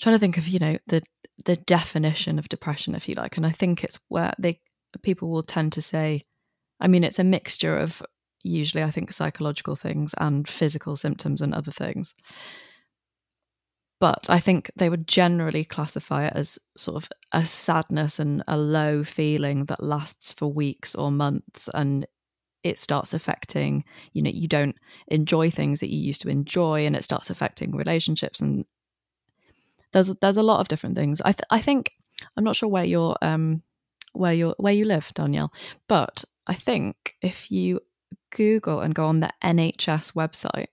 try to think of, you know, the the definition of depression, if you like, and I think it's where they people will tend to say, I mean, it's a mixture of usually I think psychological things and physical symptoms and other things. But I think they would generally classify it as sort of a sadness and a low feeling that lasts for weeks or months and it starts affecting you know you don't enjoy things that you used to enjoy and it starts affecting relationships and there's there's a lot of different things. I th- i think i'm not sure where you're um where you where you live danielle but i think if you google and go on the nhs website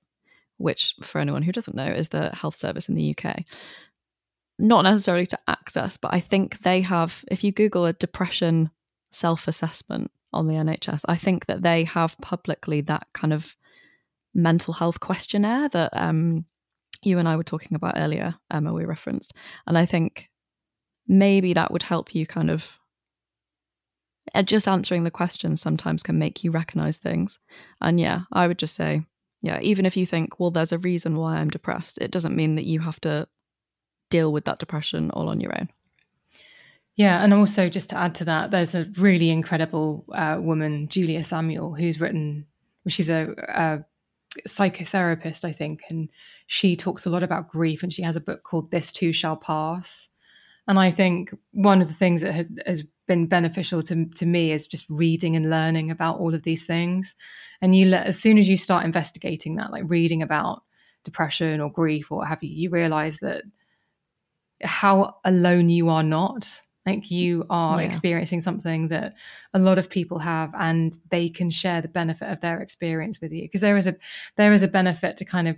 which for anyone who doesn't know is the health service in the uk not necessarily to access but i think they have if you google a depression self-assessment on the NHS. I think that they have publicly that kind of mental health questionnaire that um, you and I were talking about earlier, Emma, we referenced. And I think maybe that would help you kind of uh, just answering the questions sometimes can make you recognize things. And yeah, I would just say, yeah, even if you think, well, there's a reason why I'm depressed, it doesn't mean that you have to deal with that depression all on your own. Yeah, and also just to add to that, there's a really incredible uh, woman, Julia Samuel, who's written. She's a, a, psychotherapist, I think, and she talks a lot about grief. And she has a book called "This Too Shall Pass." And I think one of the things that has been beneficial to to me is just reading and learning about all of these things. And you, as soon as you start investigating that, like reading about depression or grief or what have you, you realize that how alone you are not. Like you are yeah. experiencing something that a lot of people have and they can share the benefit of their experience with you. Because there is a there is a benefit to kind of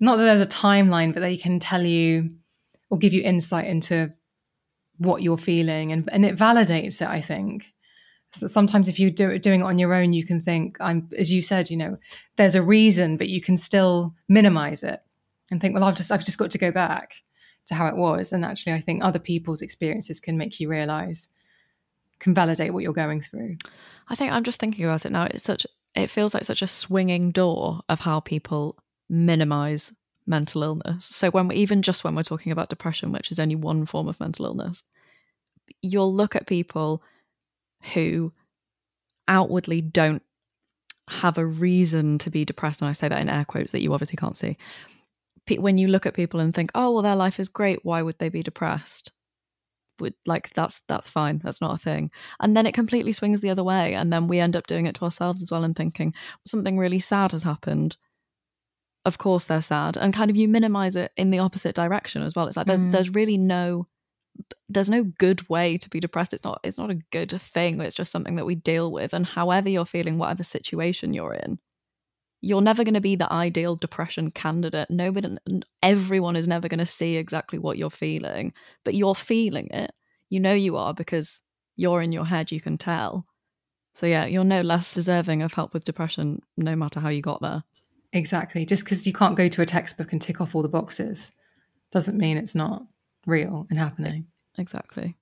not that there's a timeline but they can tell you or give you insight into what you're feeling and and it validates it i think so sometimes if you do it doing it on your own you can think i'm as you said you know there's a reason but you can still minimize it and think well i've just i've just got to go back to how it was. And actually, I think other people's experiences can make you realize, can validate what you're going through. I think I'm just thinking about it now. It's such, it feels like such a swinging door of how people minimize mental illness. So when we, even just when we're talking about depression, which is only one form of mental illness, you'll look at people who outwardly don't have a reason to be depressed and I say that in air quotes that you obviously can't see when you look at people and think, oh, well, their life is great. Why would they be depressed? Would like that's that's fine. That's not a thing. And then it completely swings the other way, and then we end up doing it to ourselves as well and thinking something really sad has happened. Of course, they're sad, and kind of you minimize it in the opposite direction as well. It's like there's mm. there's really no there's no good way to be depressed. It's not it's not a good thing. It's just something that we deal with. And however you're feeling, whatever situation you're in, you're never going to be the ideal depression candidate. Nobody, everyone is never going to see exactly what you're feeling, but you're feeling it. You know you are because you're in your head, you can tell. So, yeah, you're no less deserving of help with depression, no matter how you got there. Exactly. Just because you can't go to a textbook and tick off all the boxes doesn't mean it's not real and happening. Exactly.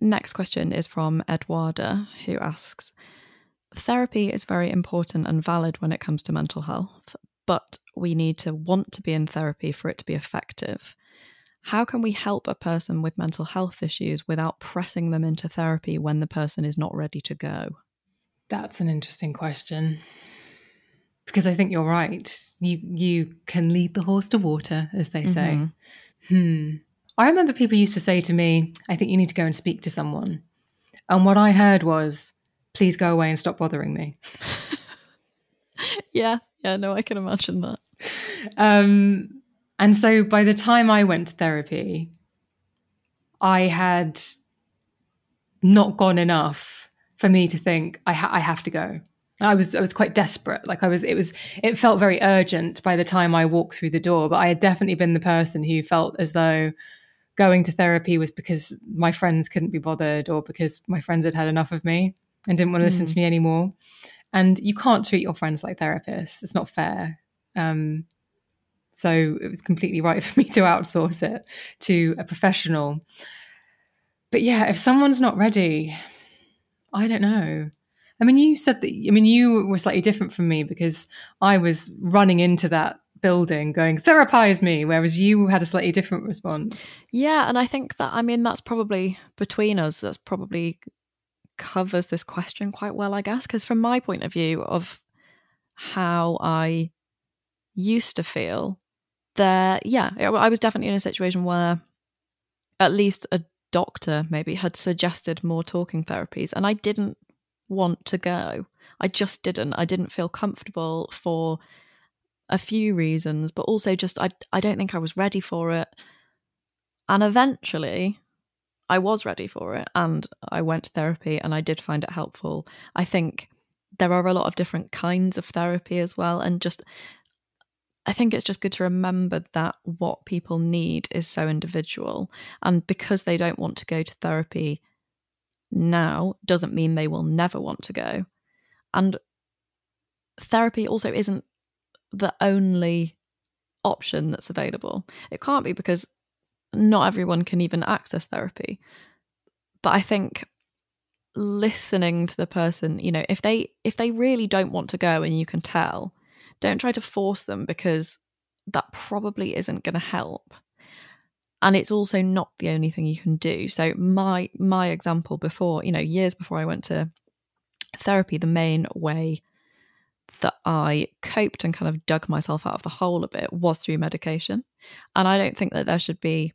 next question is from Eduarda, who asks Therapy is very important and valid when it comes to mental health, but we need to want to be in therapy for it to be effective. How can we help a person with mental health issues without pressing them into therapy when the person is not ready to go? That's an interesting question. Because I think you're right. You you can lead the horse to water, as they say. Mm-hmm. Hmm. I remember people used to say to me, I think you need to go and speak to someone. And what I heard was, please go away and stop bothering me. yeah, yeah, no, I can imagine that. Um, and so by the time I went to therapy, I had not gone enough for me to think I, ha- I have to go. I was I was quite desperate. Like I was it was it felt very urgent by the time I walked through the door. But I had definitely been the person who felt as though going to therapy was because my friends couldn't be bothered or because my friends had had enough of me and didn't want to listen mm. to me anymore. And you can't treat your friends like therapists. It's not fair. Um, so it was completely right (laughs) for me to outsource it to a professional. But yeah, if someone's not ready, I don't know. I mean, you said that, I mean, you were slightly different from me because I was running into that building going therapize me whereas you had a slightly different response. Yeah and i think that i mean that's probably between us that's probably covers this question quite well i guess because from my point of view of how i used to feel there yeah i was definitely in a situation where at least a doctor maybe had suggested more talking therapies and i didn't want to go i just didn't i didn't feel comfortable for a few reasons, but also just I I don't think I was ready for it. And eventually I was ready for it and I went to therapy and I did find it helpful. I think there are a lot of different kinds of therapy as well and just I think it's just good to remember that what people need is so individual and because they don't want to go to therapy now doesn't mean they will never want to go. And therapy also isn't the only option that's available. It can't be because not everyone can even access therapy. But I think listening to the person, you know, if they if they really don't want to go and you can tell, don't try to force them because that probably isn't going to help. And it's also not the only thing you can do. So my my example before, you know, years before I went to therapy, the main way that I coped and kind of dug myself out of the hole a bit was through medication. And I don't think that there should be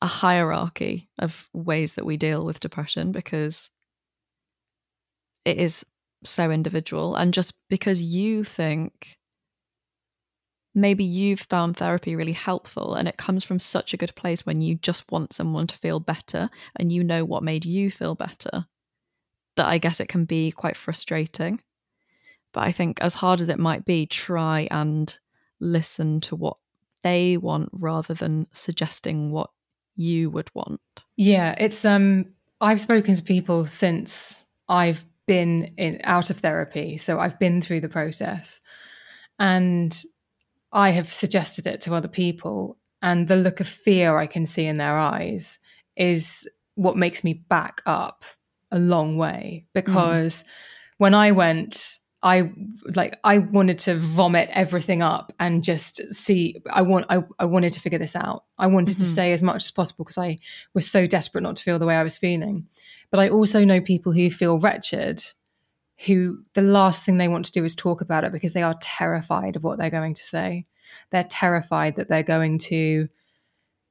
a hierarchy of ways that we deal with depression because it is so individual. And just because you think maybe you've found therapy really helpful and it comes from such a good place when you just want someone to feel better and you know what made you feel better, that I guess it can be quite frustrating. But I think, as hard as it might be, try and listen to what they want rather than suggesting what you would want. Yeah, it's um I've spoken to people since I've been in out of therapy, so I've been through the process. And I have suggested it to other people and the look of fear I can see in their eyes is what makes me back up a long way because mm. when I went I like I wanted to vomit everything up and just see I want I, I wanted to figure this out. I wanted mm-hmm. to say as much as possible because I was so desperate not to feel the way I was feeling. But I also know people who feel wretched who the last thing they want to do is talk about it because they are terrified of what they're going to say. They're terrified that they're going to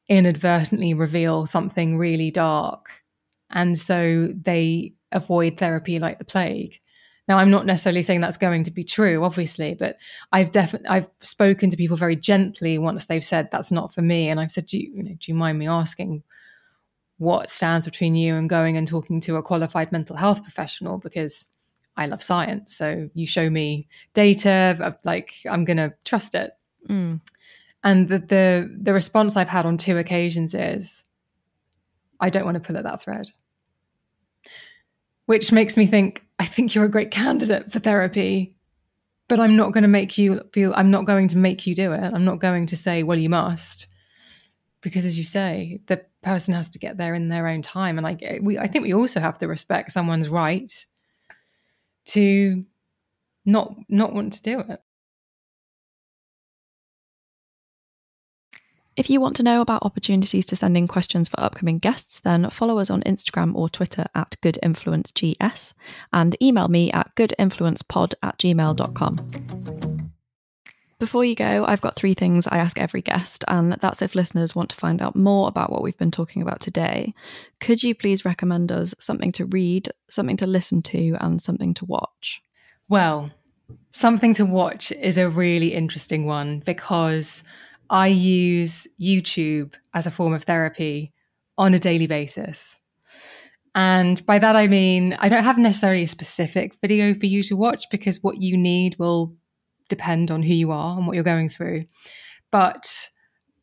inadvertently reveal something really dark. And so they avoid therapy like the plague. Now, I'm not necessarily saying that's going to be true, obviously, but I've definitely I've spoken to people very gently once they've said that's not for me, and I've said, do you, you know, do you mind me asking what stands between you and going and talking to a qualified mental health professional? Because I love science, so you show me data, like I'm going to trust it. Mm. And the, the the response I've had on two occasions is, I don't want to pull at that thread which makes me think, I think you're a great candidate for therapy, but I'm not going to make you feel, I'm not going to make you do it. I'm not going to say, well, you must. Because as you say, the, person has to get there in their own time. And like we, I think we also have to respect someone's right to not not want to do it. If you want to know about opportunities to send in questions for upcoming guests, then follow us on Instagram or Twitter at goodinfluencegs and email me at goodinfluencepod at gmail.com. Before you go, I've got three things I ask every guest, and that's if listeners want to find out more about what we've been talking about today. Could you please recommend us something to read, something to listen to, and something to watch? Well, something to watch is a really interesting one because I use YouTube as a form of therapy on a daily basis. And by that, I mean, I don't have necessarily a specific video for you to watch because what you need will depend on who you are and what you're going through. But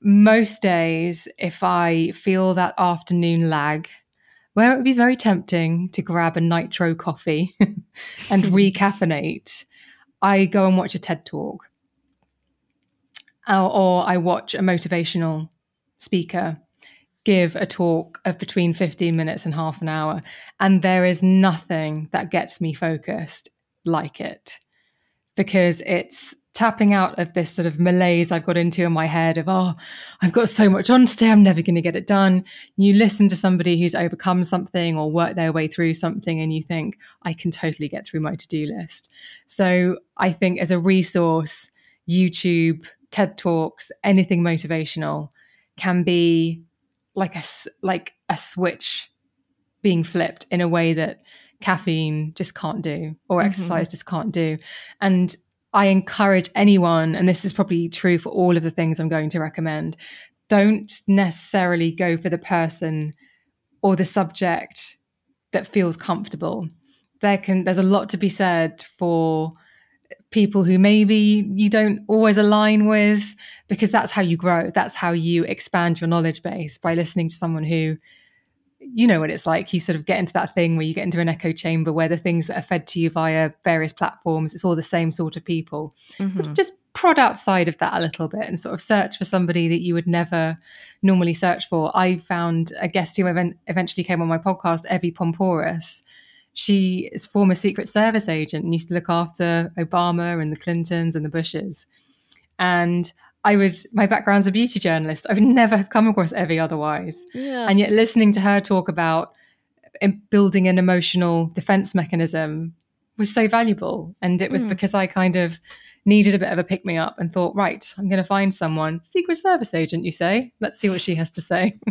most days, if I feel that afternoon lag, where it would be very tempting to grab a nitro coffee (laughs) and (laughs) recaffeinate, I go and watch a TED talk or, or I watch a motivational speaker give a talk of between 15 minutes and half an hour. And there is nothing that gets me focused like it because it's tapping out of this sort of malaise I've got into in my head of, oh, I've got so much on today, I'm never going to get it done. You listen to somebody who's overcome something or worked their way through something, and you think, I can totally get through my to do list. So I think as a resource, YouTube TED Talks, anything motivational can be like a like a switch being flipped in a way that caffeine just can't do or mm-hmm. exercise just can't do. And I encourage anyone, and this is probably true for all of the things I'm going to recommend, don't necessarily go for the person or the subject that feels comfortable. There can there's a lot to be said for people who maybe you don't always align with because that's how you grow that's how you expand your knowledge base by listening to someone who you know what it's like you sort of get into that thing where you get into an echo chamber where the things that are fed to you via various platforms it's all the same sort of people mm-hmm. sort of just prod outside of that a little bit and sort of search for somebody that you would never normally search for i found a guest who eventually came on my podcast Evy Poumpouras. she is former Secret Service agent and used to look after Obama and the Clintons and the Bushes. And I was my background's a beauty journalist. I would never have come across Evy otherwise. Yeah. And yet listening to her talk about building an emotional defense mechanism was so valuable. And it was mm. because I kind of needed a bit of a pick me up and thought, right, I'm going to find someone. Secret Service agent, you say? Let's see what she has to say. (laughs)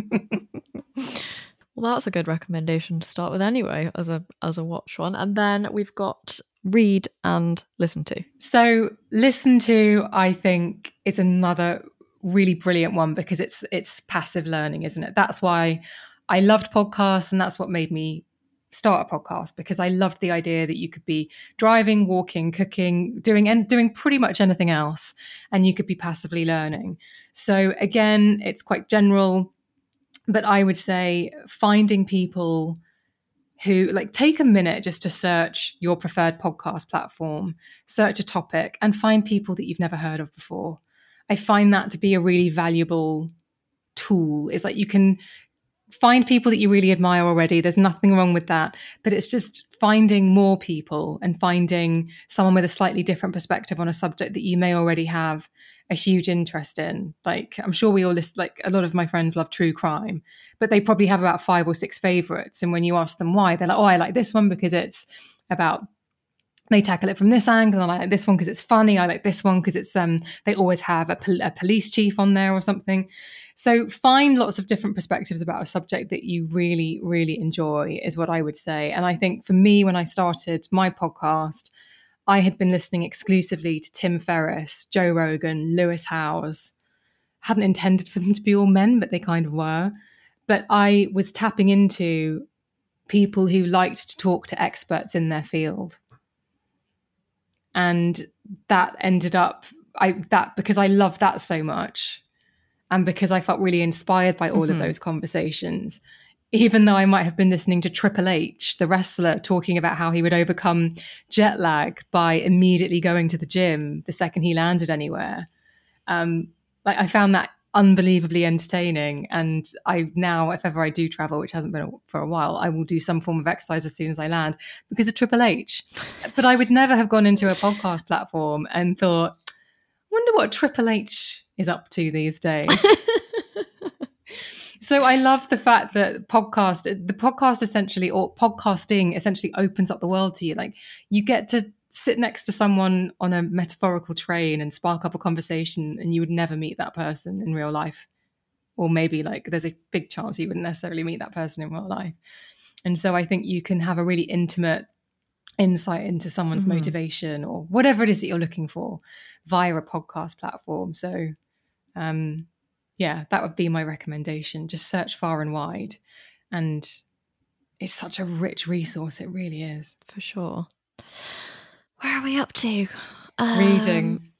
Well, that's a good recommendation to start with anyway, as a as a watch one. And then we've got read and listen to. So listen to, I think, is another really brilliant one because it's it's passive learning, isn't it? That's why I loved podcasts, and that's what made me start a podcast because I loved the idea that you could be driving, walking, cooking, doing and doing pretty much anything else, and you could be passively learning. So again, it's quite general but I would say finding people who like take a minute just to search your preferred podcast platform, search a topic, and find people that you've never heard of before. I find that to be a really valuable tool. It's like you can find people that you really admire already. There's nothing wrong with that. But it's just finding more people and finding someone with a slightly different perspective on a subject that you may already have a huge interest in. Like, I'm sure we all list, like, a lot of my friends love true crime, but they probably have about five or six favorites. And when you ask them why, they're like, oh, I like this one because it's about they tackle it from this angle and I like this one because it's funny. I like this one because it's um they always have a, pol- a, police chief on there or something. So find lots of different perspectives about a subject that you really really enjoy is what I would say. And I think for me when I started my podcast, I had been listening exclusively to Tim Ferriss, Joe Rogan, Lewis Howes. Hadn't intended for them to be all men, but they kind of were. But I was tapping into people who liked to talk to experts in their field. And that ended up I that because I love that so much and because I felt really inspired by all mm-hmm. of those conversations even though I might have been listening to Triple H, the wrestler, talking about how he would overcome jet lag by immediately going to the gym the second he landed anywhere. Um, like I found that unbelievably entertaining. And I now, if ever I do travel, which hasn't been for a while, I will do some form of exercise as soon as I land because of Triple H. But I would never have gone into a podcast platform and thought, wonder what Triple H is up to these days. (laughs) so I love the fact that podcast, the podcast essentially, or podcasting essentially opens up the world to you. Like you get to sit next to someone on a metaphorical train and spark up a conversation, and you would never meet that person in real life. Or maybe like there's a big chance you wouldn't necessarily meet that person in real life. And so I think you can have a really intimate insight into someone's mm-hmm. motivation or whatever it is that you're looking for via a podcast platform. So, um, yeah, that would be my recommendation. Just search far and wide. And it's such a rich resource. It really is. For sure. Where are we up to? Um, reading.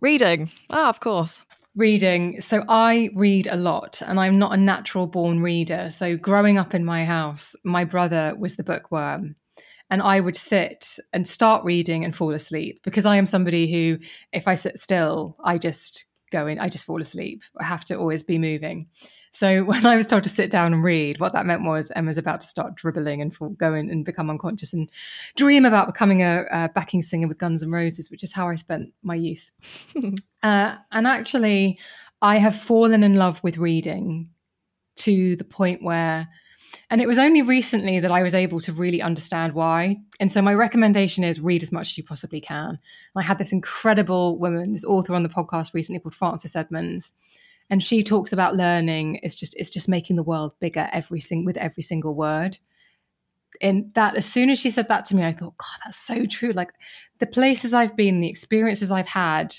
Reading. Ah, oh, of course. Reading. So I read a lot and I'm not a natural born reader. So growing up in my house, my brother was the bookworm and I would sit and start reading and fall asleep because I am somebody who, if I sit still, I just go in, I just fall asleep. I have to always be moving. So (laughs) when I was told to sit down and read, what that meant was Emma's about to start dribbling and fall, go in and become unconscious and dream about becoming a, a backing singer with Guns N' Roses, which is how I spent my youth. (laughs) uh, and actually, I have fallen in love with reading to the point where and it was only recently that I was able to really understand why. And so my recommendation is read as much as you possibly can. And I had this incredible woman, this author on the podcast recently called Frances Edmonds. And she talks about learning is just it's just making the world bigger every sing with every single word. And that as soon as she said that to me, I thought, God, that's so true. Like the places I've been, the experiences I've had,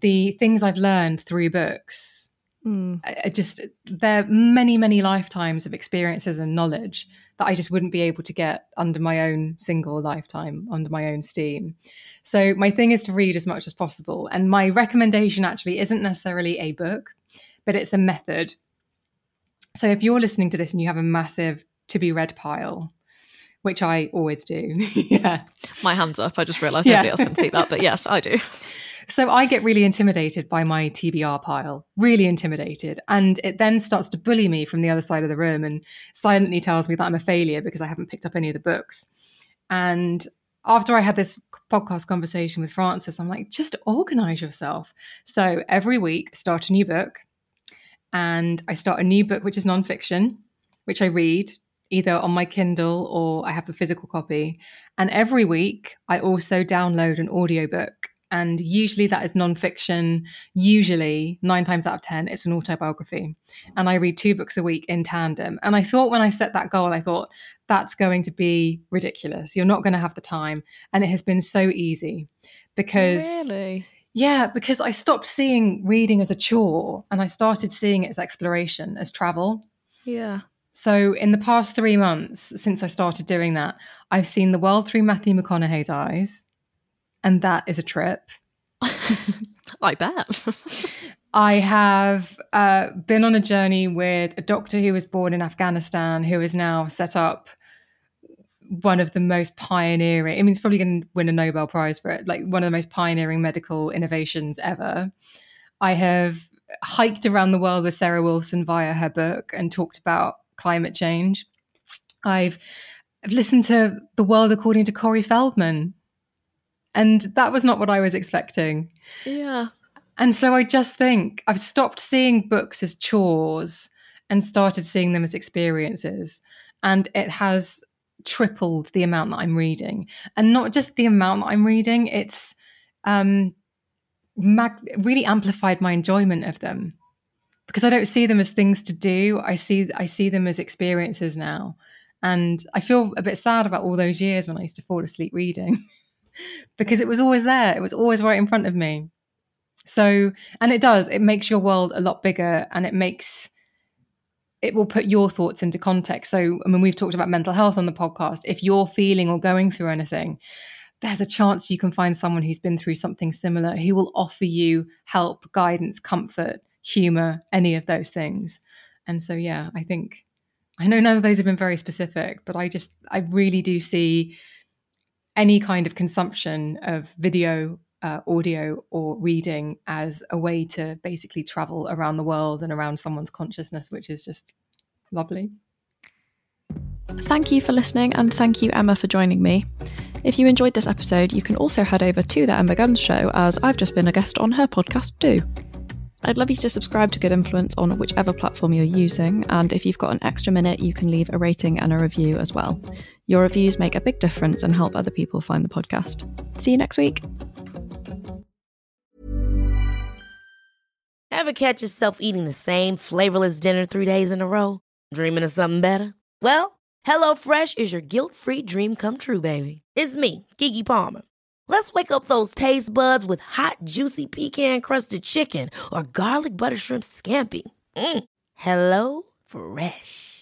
the things I've learned through books Mm. I, I just there are many many lifetimes of experiences and knowledge that I just wouldn't be able to get under my own single lifetime under my own steam. So my thing is to read as much as possible, and my recommendation actually isn't necessarily a book, but it's a method. So if you're listening to this and you have a massive to be read pile, which I always do. (laughs) yeah. My hands up. I just realized nobody else can see that, but (laughs) yes, I do. So I get really intimidated by my TBR pile, really intimidated. And it then starts to bully me from the other side of the room and silently tells me that I'm a failure because I haven't picked up any of the books. And after I had this podcast conversation with Frances, I'm like, just organize yourself. So every week, start a new book. And I start a new book, which is nonfiction, which I read either on my Kindle or I have the physical copy. And every week, I also download an audiobook and usually that is nonfiction. Usually, nine times out of 10, it's an autobiography. And I read two books a week in tandem. And I thought when I set that goal, I thought, that's going to be ridiculous. You're not going to have the time. And it has been so easy because. Really? Yeah, because I stopped seeing reading as a chore and I started seeing it as exploration, as travel. Yeah. So, in the past three months since I started doing that, I've seen the world through Matthew McConaughey's eyes and that is a trip. (laughs) I bet. (laughs) I have uh, been on a journey with a doctor who was born in Afghanistan, who has now set up one of the most pioneering. I mean, he's probably going to win a Nobel Prize for it, like one of the most pioneering medical innovations ever. I have hiked around the world with Sarah Wilson via her book and talked about climate change. I've, I've listened to The World According to Corey Feldman, and that was not what I was expecting. Yeah. And so I just think I've stopped seeing books as chores and started seeing them as experiences. And it has tripled the amount that I'm reading. And not just the amount that I'm reading, it's um, mag- really amplified my enjoyment of them because I don't see them as things to do. I see I see them as experiences now. And I feel a bit sad about all those years when I used to fall asleep reading. (laughs) because it was always there. It was always right in front of me. So, and it does, it makes your world a lot bigger and it makes, it will put your thoughts into context. So, I mean, we've talked about mental health on the podcast. If you're feeling or going through anything, there's a chance you can find someone who's been through something similar who will offer you help, guidance, comfort, humor, any of those things. And so, yeah, I think I know none of those have been very specific, but I just, I really do see any kind of consumption of video uh, audio or reading as a way to basically travel around the world and around someone's consciousness, which is just lovely. Thank you for listening, and thank you, Emma, for joining me. If you enjoyed this episode, you can also head over to The Emma Guns Show, as I've just been a guest on her podcast too. I'd love you to subscribe to Good Influence on whichever platform you're using, and if you've got an extra minute, you can leave a rating and a review as well. Your reviews make a big difference and help other people find the podcast. See you next week. Ever catch yourself eating the same flavorless dinner three days in a row? Dreaming of something better? Well, HelloFresh is your guilt free dream come true, baby. It's me, Keke Palmer. Let's wake up those taste buds with hot, juicy pecan crusted chicken or garlic butter shrimp scampi. Mm. Hello Fresh.